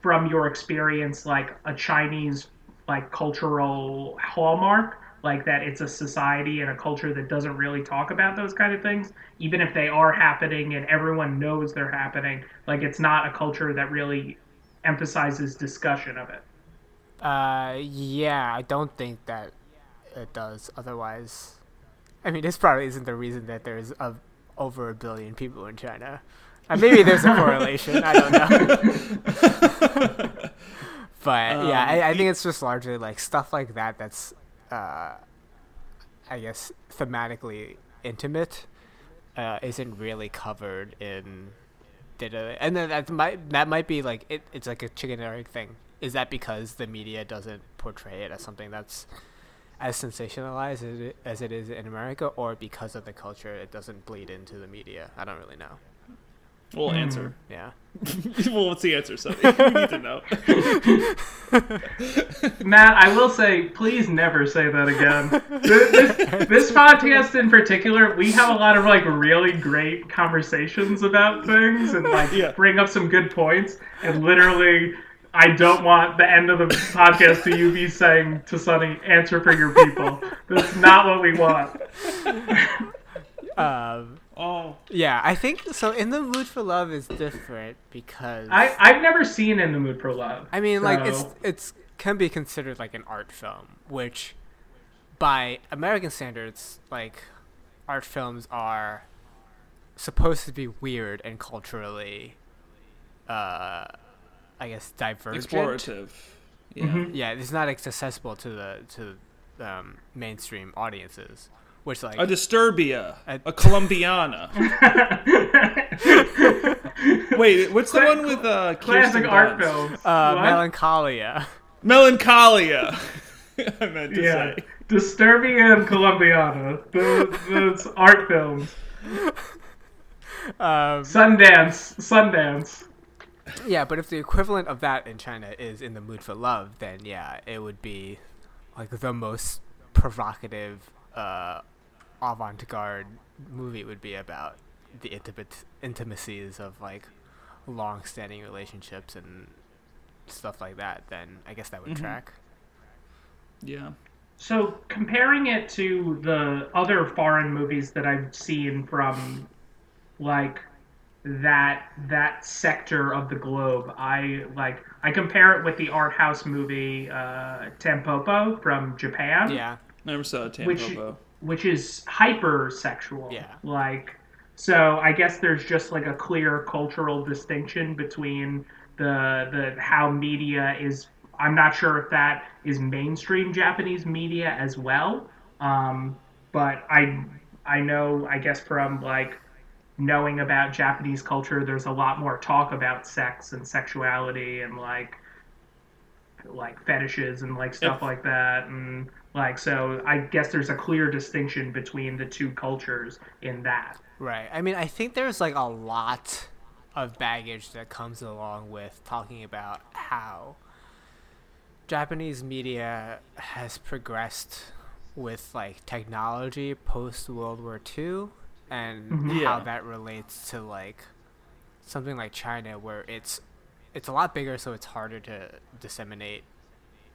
from your experience like a Chinese like cultural hallmark like that it's a society and a culture that doesn't really talk about those kind of things even if they are happening and everyone knows they're happening like it's not a culture that really emphasizes discussion of it Uh, yeah, I don't think that it does. Otherwise, I mean, this probably isn't the reason that there's a, over a billion people in China. Uh, maybe there's a correlation. I don't know. but yeah, Um, I, I think it's just largely like stuff like that. That's, uh, I guess, thematically intimate. Uh, isn't really covered in data, and then that might that might be like it, it's like a chicken and egg thing. Is that because the media doesn't portray it as something that's as sensationalized as it is in America, or because of the culture, it doesn't bleed into the media? I don't really know. We'll answer. Yeah. well, what's the answer, Sonny? we need to know. Matt, I will say, please never say that again. This, this, this podcast in particular, we have a lot of like really great conversations about things and like Yeah. bring up some good points. And literally, I don't want the end of the podcast to you be saying to Sunny, answer for your people. That's not what we want. Um, Oh, yeah, I think so. In the mood for love is different because I, I've never seen In the Mood for Love. I mean, like it's So- it's can be considered like an art film, which by American standards, like art films are supposed to be weird and culturally, uh, I guess divergent. explorative. Yeah. Mhm. Yeah, it's not accessible to the to um, mainstream audiences, which like A Disturbia, A- a Colombiana. Wait, what's the one with uh, Kirsten Classic art Dunst? films. uh, What? Melancholia. Melancholia. I meant to Yeah. say. Disturbia and Colombiana. Those, those art films. Um, Sundance. Sundance. Yeah, but if the equivalent of that in China is in the mood for love, then yeah, it would be like the most provocative, uh, avant-garde movie would be about the intimate intimacies of like long-standing relationships and stuff like that. Then I guess that would Mhm. track. Yeah. So comparing it to the other foreign movies that I've seen from like that that sector of the globe. I like I compare it with the art house movie uh, Tampopo from Japan. Yeah. Never saw Tampopo. which is hypersexual. Yeah. Like so I guess there's just like a clear cultural distinction between the the how media is I'm not sure if that is mainstream Japanese media as well. Um, but I I know I guess from like knowing about Japanese culture there's a lot more talk about sex and sexuality and like like fetishes and like stuff If- like that and like so i guess there's a clear distinction between the two cultures in that Right. I mean, I think there's like a lot of baggage that comes along with talking about how Japanese media has progressed with like technology post World War II and mm-hmm. Yeah. how that relates to like something like China where it's it's a lot bigger so it's harder to disseminate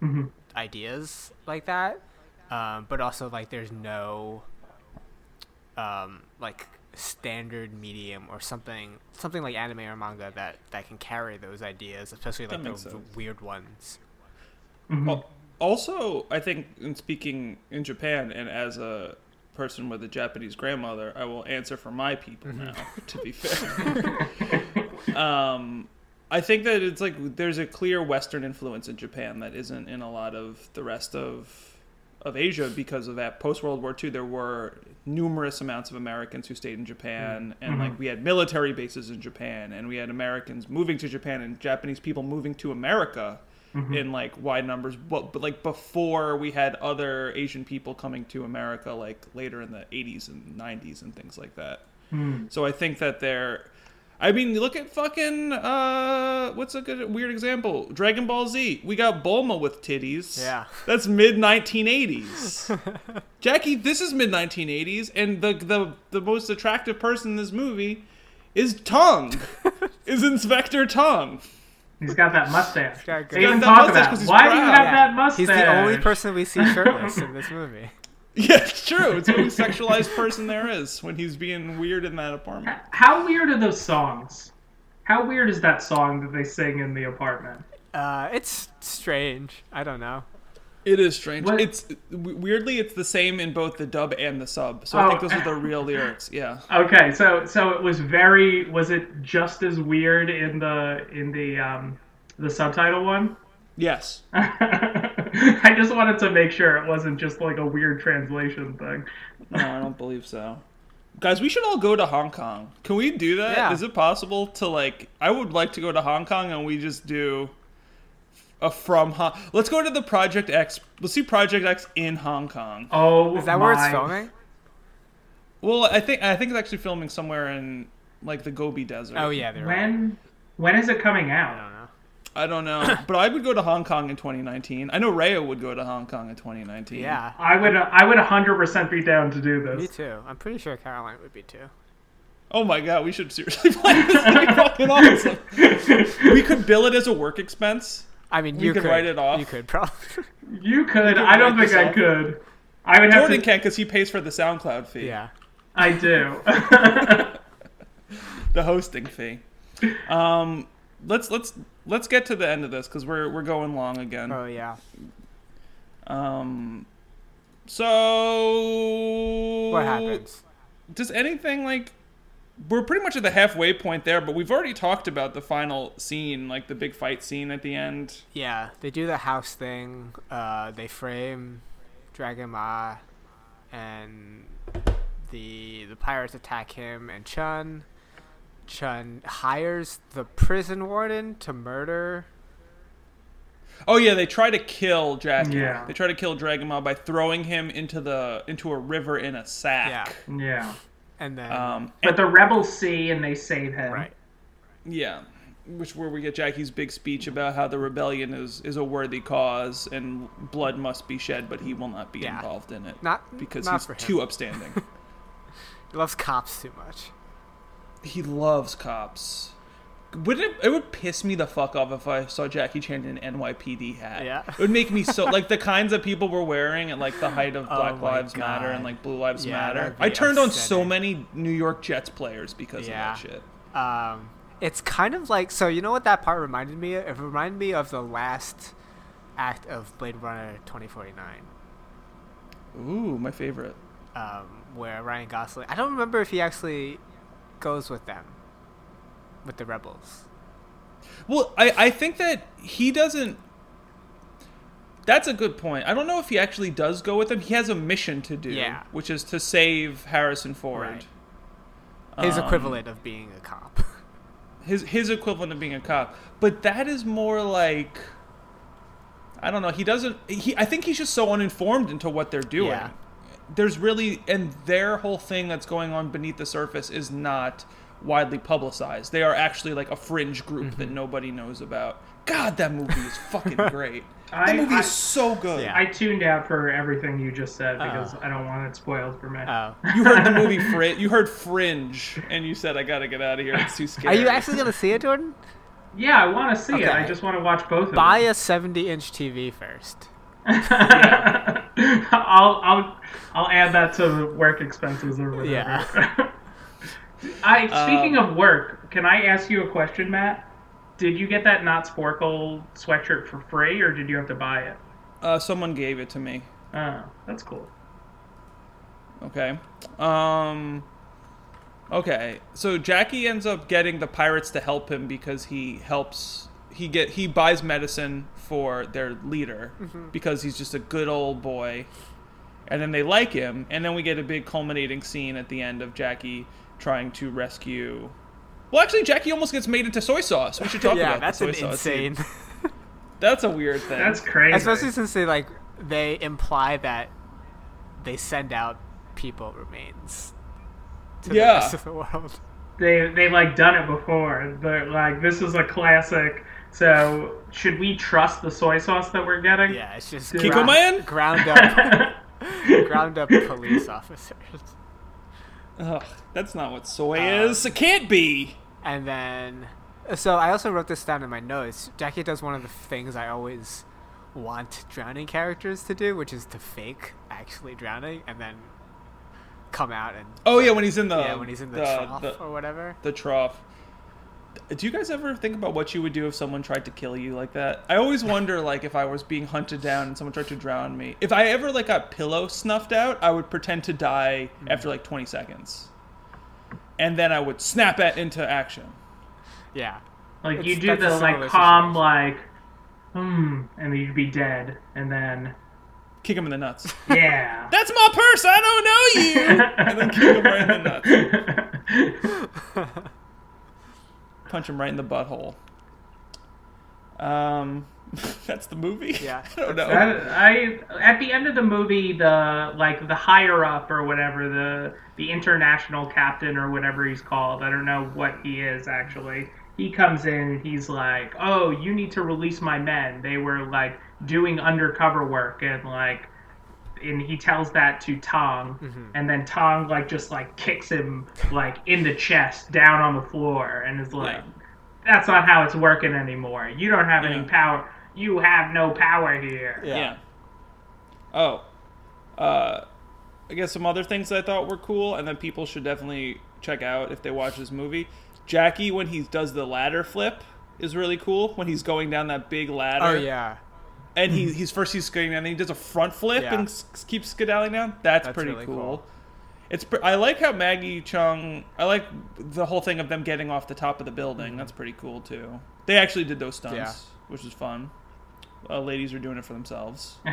mm-hmm. ideas like that. Um, but also like there's no um, like standard medium or something something like anime or manga that that can carry those ideas, especially like That the makes v- sense. weird ones. Al- Also, I think in speaking in Japan and as a person with a Japanese grandmother, I will answer for my people now. To be fair, um, I think that it's like there's a clear Western influence in Japan that isn't in a lot of the rest of of Asia because of that. Post World War II, there were numerous amounts of Americans who stayed in Japan, mm. and like mm-hmm. we had military bases in Japan, and we had Americans moving to Japan, and Japanese people moving to America mm-hmm. in like wide numbers. But, but like before, we had other Asian people coming to America, like later in the 80s and 90s and things like that. Mm. So I think that they're. I mean, look at fucking uh, what's a good weird example? Dragon Ball Z. We got Bulma with titties. Yeah. That's mid 1980s. Jackie, this is mid 1980s, and the the the most attractive person in this movie is Tung. is Inspector Tung. he's got that mustache got good- they He's got talk that mustache about 'cause he's why do you have Yeah. that mustache He's the only person we see shirtless in this movie. Yeah, it's true. It's the only sexualized person there is when he's being weird in that apartment. how weird are those songs how weird is that song that they sing in the apartment Uh, it's strange. I don't know. It is strange. What- It's weirdly it's the same in both the dub and the sub. So I think Oh. those are the real lyrics. Yeah. Okay, so so it was very was it just as weird in the in the um the subtitle one? Yes. I just wanted to make sure it wasn't just like a weird translation thing. No, I don't believe so. Guys, we should all go to Hong Kong. Can we do that? Is Yeah. it possible to like? I would like to go to Hong Kong and we just do a from Hong. Let's go to the Project X. Let's see Project X in Hong Kong. Oh, Is that where it's filming? Well, I think I think it's actually filming somewhere in like the Gobi Desert. Oh yeah, they're right. When when is it coming I out? Don't know. I don't know, but I would go to Hong Kong in 2019. I know Raya would go to Hong Kong in 2019. Yeah, I would I would 100% be down to do this. me too. I'm pretty sure Caroline would be too. Oh my god, we should seriously play this. It'd be fucking awesome. we could bill it as a work expense. I mean, We you could could write it off. You could probably. You could. can I don't think I off. could. I would have Jordan to. can because he pays for the SoundCloud fee. yeah. I do. the hosting fee. Um, let's let's let's get to the end of this because we're we're going long again. Oh yeah. Um, so What happens? Does anything like we're pretty much at the halfway point there, but we've already talked about the final scene, like the big fight scene at the end. Yeah, they do the house thing. Uh, they frame Dragon Ma, and the the pirates attack him and Chun. Chun hires the prison warden to murder. Oh yeah, they try to kill Jackie. Yeah. They try to kill Dragon Ball by throwing him into the into a river in a sack. yeah. Yeah. And then Um, But the rebels see and they save him. right. Yeah, which where we get Jackie's big speech about how the rebellion is is a worthy cause and blood must be shed, but he will not be Yeah. involved in it Not because not he's for him. too upstanding. He loves cops too much. He loves cops. would it it would piss me the fuck off if I saw Jackie Chan in an NYPD hat. Yeah. It would make me so like the kinds of people were wearing at like the height of Oh Black my Lives Matter and like Blue Lives Yeah, Matter. I turned on so many New York Jets players because Yeah. of that shit. Um, it's kind of like so. You know what that part reminded me of? It reminded me of the last act of Blade Runner 2049, Ooh, my favorite. um, where Ryan Gosling. I don't remember if he actually goes with them, with the rebels. Well, I, I think that he doesn't. That's a good point. I don't know if he actually does go with them. He has a mission to do, Yeah. which is to save Harrison Ford. Right. His Um, equivalent of being a cop. His his equivalent of being a cop. But that is more like I don't know. He doesn't. He I think he's just so uninformed into what they're doing. Yeah. There's really and their whole thing that's going on beneath the surface is not widely publicized. They are actually like a fringe group Mm-hmm. that nobody knows about. God, that movie is fucking great. I- that movie I- is so good. Yeah. I tuned out for everything you just said because I don't want it spoiled for me. Oh, You heard the movie Fringe. You heard Fringe, and you said, "I gotta get out of here. It's too scary." are you actually gonna see it, Jordan? yeah, I want to see it. I just want to watch both of Buy a 70-inch TV first. I'll I'll I'll add that to the work expenses or whatever. Yeah. I speaking Um, of work, can I ask you a question, Matt? Did you get that Not Sporcle sweatshirt for free, or did you have to buy it? Uh, someone gave it to me. Oh, that's cool. Okay. Um. Okay. So Jackie ends up getting the pirates to help him because he helps. He get he buys medicine for their leader because he's just a good old boy, and then they like him, and then we get a big culminating scene at the end of Jackie trying to rescue. Well, actually, Jackie almost gets made into soy sauce. We should talk yeah, about that's the an soy sauce insane. That's a weird thing. That's crazy. Especially since they like they imply that they send out people remains to Yeah. the rest of the world. they they like done it before. They're like this is a classic. So should we trust the soy sauce that we're getting? Yeah, it's just Kiko ground, Man? ground up, ground up police officers, Ugh, that's not what soy Um, is. It can't be. and then so I also wrote this down in my notes. Jackie does one of the things I always want drowning characters to do, which is to fake actually drowning and then come out and Oh yeah, when he's in the yeah when he's in the, trough the, or whatever. the trough. Do you guys ever think about what you would do if someone tried to kill you like that? I always wonder, like, if I was being hunted down and someone tried to drown me. If I ever like got pillow snuffed out, I would pretend to die after like 20 seconds, and then I would snap it into action. Yeah. Like It's- you do that's the like calm situation. like hmm and then you'd be dead and then Kick him in the nuts. yeah. That's my purse. I don't know you. and then kick him right in the nuts. Punch him right in the butthole. Um, that's the movie. Yeah. I don't know. That- I at the end of the movie, the like the higher up or whatever the the international captain or whatever he's called. I don't know what he is actually. He comes in and he's like, "Oh, you need to release my men. They were like doing undercover work and like." And he tells that to Tung, and then Tung like just like kicks him like in the chest, down on the floor, and is like, Yeah. "That's not how it's working anymore. You don't have any power. You have no power here." Yeah. Oh. Uh, I guess some other things I thought were cool, and then people should definitely check out if they watch this movie. Jackie, when he does the ladder flip, is really cool. When he's going down that big ladder. Oh yeah. And he, he's first he's skating down, and then he does a front flip Yeah. and s- keeps skedaddling down. That's, That's pretty really cool. cool. It's pr- I like how Maggie Cheung. I like the whole thing of them getting off the top of the building. Mm-hmm. That's pretty cool too. They actually did those stunts, Yeah. which is fun. Uh, ladies are doing it for themselves. um,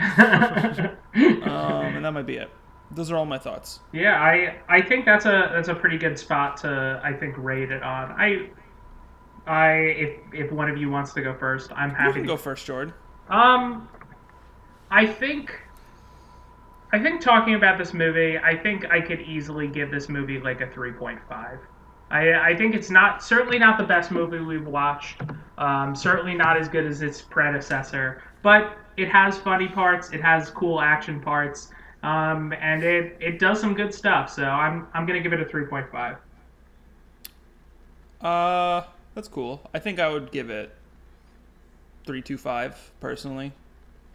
and that might be it. Those are all my thoughts. Yeah, I I think that's a that's a pretty good spot to I think rate it on. I I if if one of you wants to go first, I'm You happy can to go first, Jordan. Um, I think, I think talking about this movie, I think I could easily give this movie like a three point five. I I think it's not certainly not the best movie we've watched. Um, certainly not as good as its predecessor, but it has funny parts. It has cool action parts. Um, and it, it does some good stuff. So I'm I'm gonna give it a three point five. Uh, That's cool. I think I would give it three two five personally.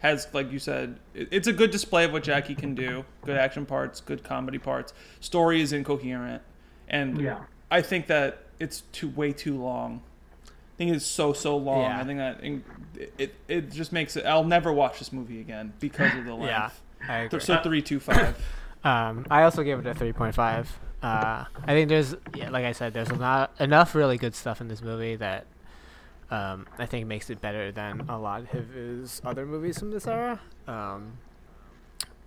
Has like you said, it- it's a good display of what Jackie can do. Good action parts, good comedy parts. Story is incoherent, and Yeah. I think that it's too way too long. I think it's so so long. Yeah. I think that in- it it just makes it. I'll never watch this movie again because of the length. Yeah, I agree. So three two five. Um, I also gave it a 3.5. Uh, I think there's, yeah, like I said, there's not enough really good stuff in this movie that um, I think makes it better than a lot of his other movies from this era. Um,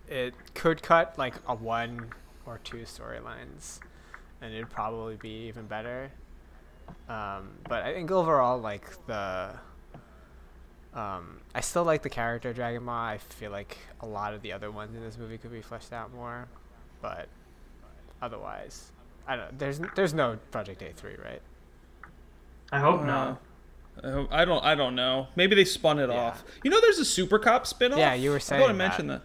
it could cut like a one or two storylines, and it'd probably be even better. Um, but I think overall, like the um, I still like the character Dragon Ball. I feel like a lot of the other ones in this movie could be fleshed out more, but otherwise, I don't. There's there's no Project A three, right? I hope Uh, not. I don't. I don't know. Maybe they spun it Yeah. off. You know, there's a Super Cop spinoff. Yeah, you were saying. I saying want to mention that.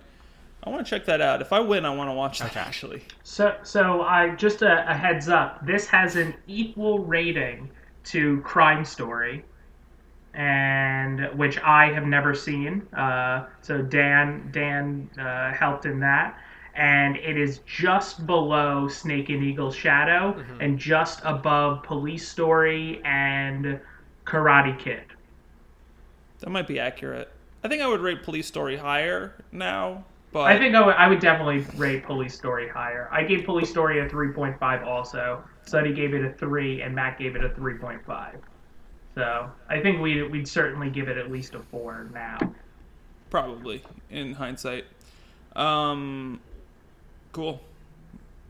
I want to check that out. If I win, I want to watch that Okay. actually. So, so I just a, a heads up. This has an equal rating to Crime Story, and which I have never seen. Uh, so Dan Dan uh, helped in that, and it is just below Snake and Eagle Shadow, and just above Police Story and Karate Kid. That might be accurate. I think I would rate Police Story higher now, but I think I would, I would definitely rate Police Story higher. I gave Police Story a 3.5 also. Sonny gave it a 3, and Matt gave it a 3.5. So I think we'd, we'd certainly give it at least a 4 now. probably in hindsight. Um, cool,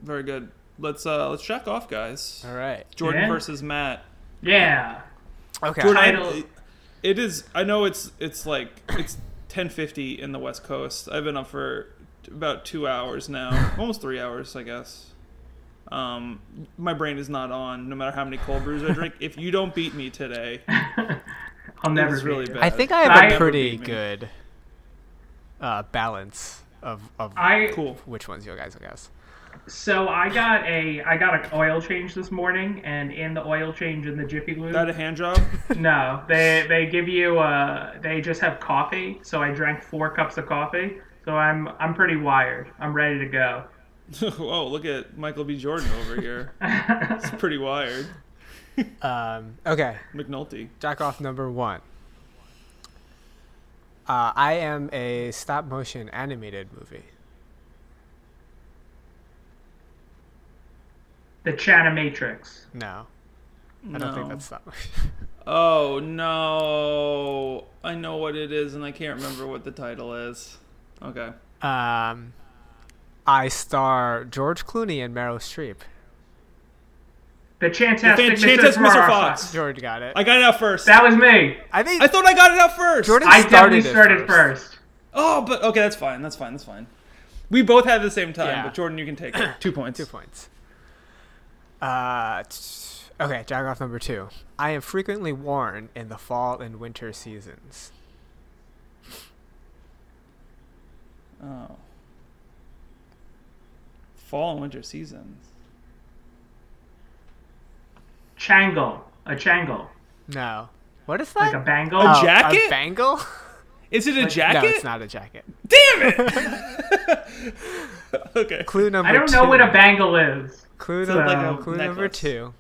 very good. Let's uh let's check off, guys. All right. Jordan Yeah. versus Matt. Yeah. Okay. Jordan, Title- I- it is. I know it's it's like it's ten fifty in the West Coast. I've been up for about two hours now, almost three hours, I guess. Um, my brain is not on. No matter how many cold brews I drink, if you don't beat me today, I'll never is really beat you. bad. I think I have I- a pretty good uh, balance of of I cool. which ones you guys will guess. So I got a I got an oil change this morning, and in the oil change in the Jiffy Lube, That a hand job? no, they they give you uh they just have coffee. So I drank four cups of coffee. So I'm I'm pretty wired. I'm ready to go. oh, look at Michael B. Jordan over here. It's pretty wired. Um, okay. McNulty. Jack off number one. Uh, I am a stop motion animated movie. The Chanimatrix. No, I don't think that's that. motion. Oh no! I know what it is, and I can't remember what the title is. Okay. Um, I star George Clooney and Meryl Streep. The Fantastic Fan- Mr. Fantastic Mr. Fox. Fox. George got it. I got it out first. That was me. I think I thought I got it out first. Jordan I started definitely it started first. first. Oh, but okay, that's fine. That's fine. That's fine. We both had at the same time, Yeah. but Jordan, you can take it. Two points. Two points. Uh, t- okay, jack off number two. I am frequently worn in the fall and winter seasons. Oh. Fall and winter seasons. Changle. A changle. No. What is that? Like a bangle. A Oh, jacket? A bangle? Is it a Like- No, jacket? it's not a jacket. Damn it! okay. Clue number one. I don't two. know what a bangle is. Clue, So- number, clue number two.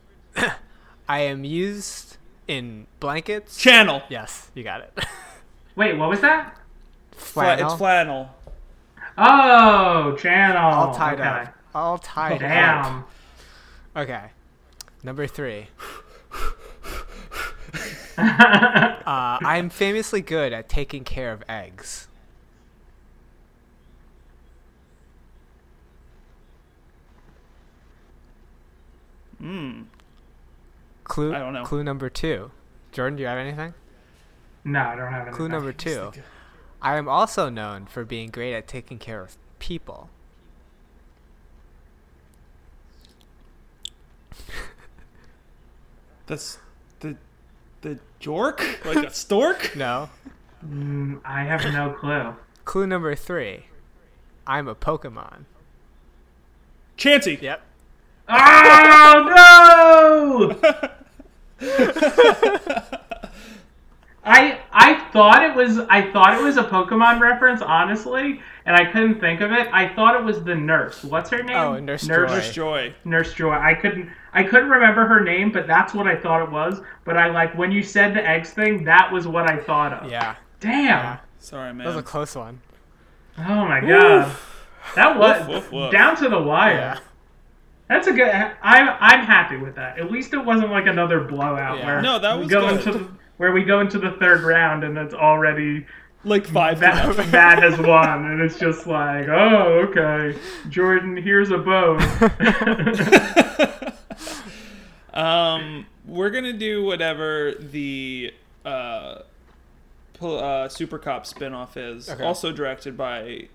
I am used in blankets. Channel. yes, you got it. Wait, what was that? Flannel. it's flannel. Oh, channel. all tied okay. up. All tied up. Damn. Okay. Number three. Uh, I'm famously good at taking care of eggs. Hmm. Clue. I don't know. Clue number two. Jordan, do you have anything? no, I don't have anything. Clue number two. I am also known for being great at taking care of people. That's the the jork? Like a stork? No. Mm, I have no clue. Clue number three. I'm a Pokemon. Chansey. Yep. Oh no! I I thought it was I thought it was a Pokemon reference, honestly, and I couldn't think of it. I thought it was the nurse. What's her name? Oh, Nurse Nurse Joy. Nurse Joy. Nurse Joy. I couldn't I couldn't remember her name, but that's what I thought it was. But I like when you said the eggs thing, that was what I thought of. Yeah, Damn. Sorry, man. that was a close one. Oh my god. That was Woof, woof, woof. down to the wire. Yeah. That's a good. I'm I'm happy with that. At least it wasn't like another blowout Yeah. where No, that we was go good. into the, where we go into the third round and it's already Like five. to that that has won and it's just like oh okay Jordan here's a bone. Um, we're gonna do whatever the uh, pol- uh, Super Cop spinoff is. Okay. Also directed by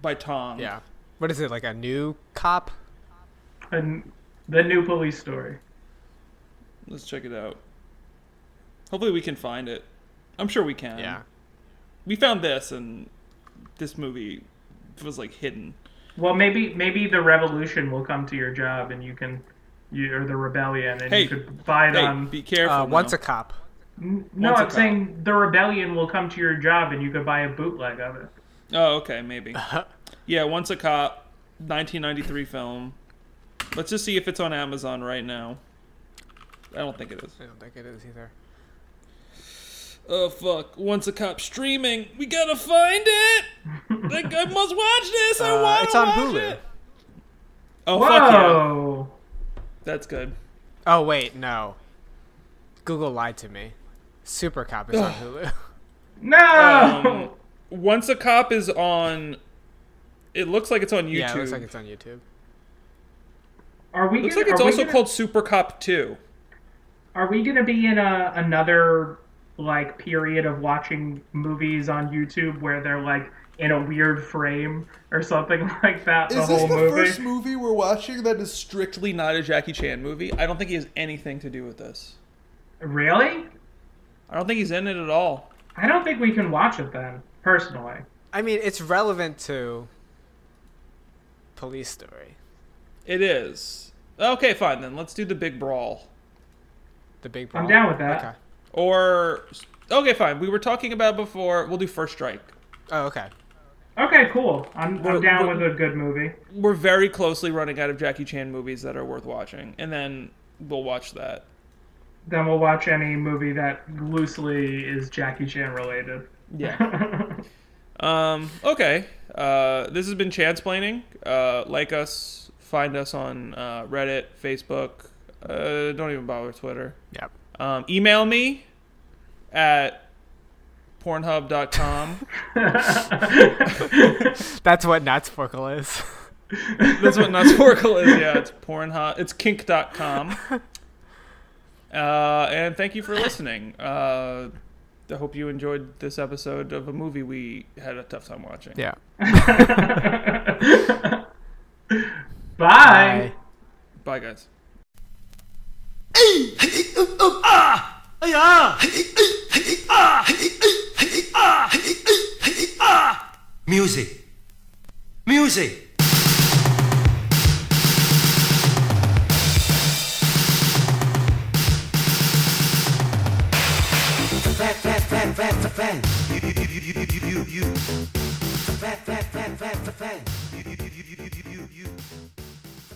by Tom. Yeah. What is it like a new cop? And the new police story. Let's check it out. Hopefully, we can find it. I'm sure we can. Yeah. We found this, and this movie was like hidden. Well, maybe maybe the revolution will come to your job and you can. You, or the rebellion, and Hey, you could buy it Hey, on. be careful. Uh, once now. a cop. No, once a I'm cop. saying the rebellion will come to your job, and you could buy a bootleg of it. Oh, okay, maybe. yeah, Once a Cop, 1993 film. Let's just see if it's on Amazon right now. I don't think it is. I don't think it is either. Oh fuck! Once a Cop streaming. We gotta find it. like I must watch this. I Uh, want. it's on watch Hulu. It. Oh fuck yeah! That's good. Oh wait, no. Google lied to me. Super Cop is on Hulu. No! Um, Once a Cop is on. It looks like it's on YouTube. yeah, it looks like it's on YouTube. Are we? Looks gonna, like it's also gonna- called Super Cop 2. Are we gonna be in a another like period of watching movies on YouTube where they're like in a weird frame or something like that? The Is this whole the movie. first movie we're watching that is strictly not a Jackie Chan movie? I don't think he has anything to do with this. Really? I don't think he's in it at all. I don't think we can watch it then, personally. I mean, it's relevant to Police Story. It is. Okay, fine then. Let's do the big brawl. The big. Brawl. I'm down with that. Okay. Or okay, fine. We were talking about before. We'll do First Strike. Oh, okay. Okay, cool. I'm, We're- I'm down we're- with a good movie. We're very closely running out of Jackie Chan movies that are worth watching, and then we'll watch that. Then we'll watch any movie that loosely is Jackie Chan related. Yeah. Um, okay. Uh, this has been Chansplaining. Uh, like us, find us on uh, Reddit, Facebook. Uh, don't even bother Twitter. Yep. Um, email me at pornhub.com. That's what Natsporkle is. That's what Nutsporkle is. Yeah, it's pornhub. It's kink.com. Uh, and thank you for listening. Uh, I hope you enjoyed this episode of a movie we had a tough time watching. Yeah. Bye. Bye, guys. Music. Music. Fan, fan, fan, fan, fan, fan. You, you, you, you, you, you, you. Fan, fan, fan, fan, fan, fan. You, you, you, you, you, you.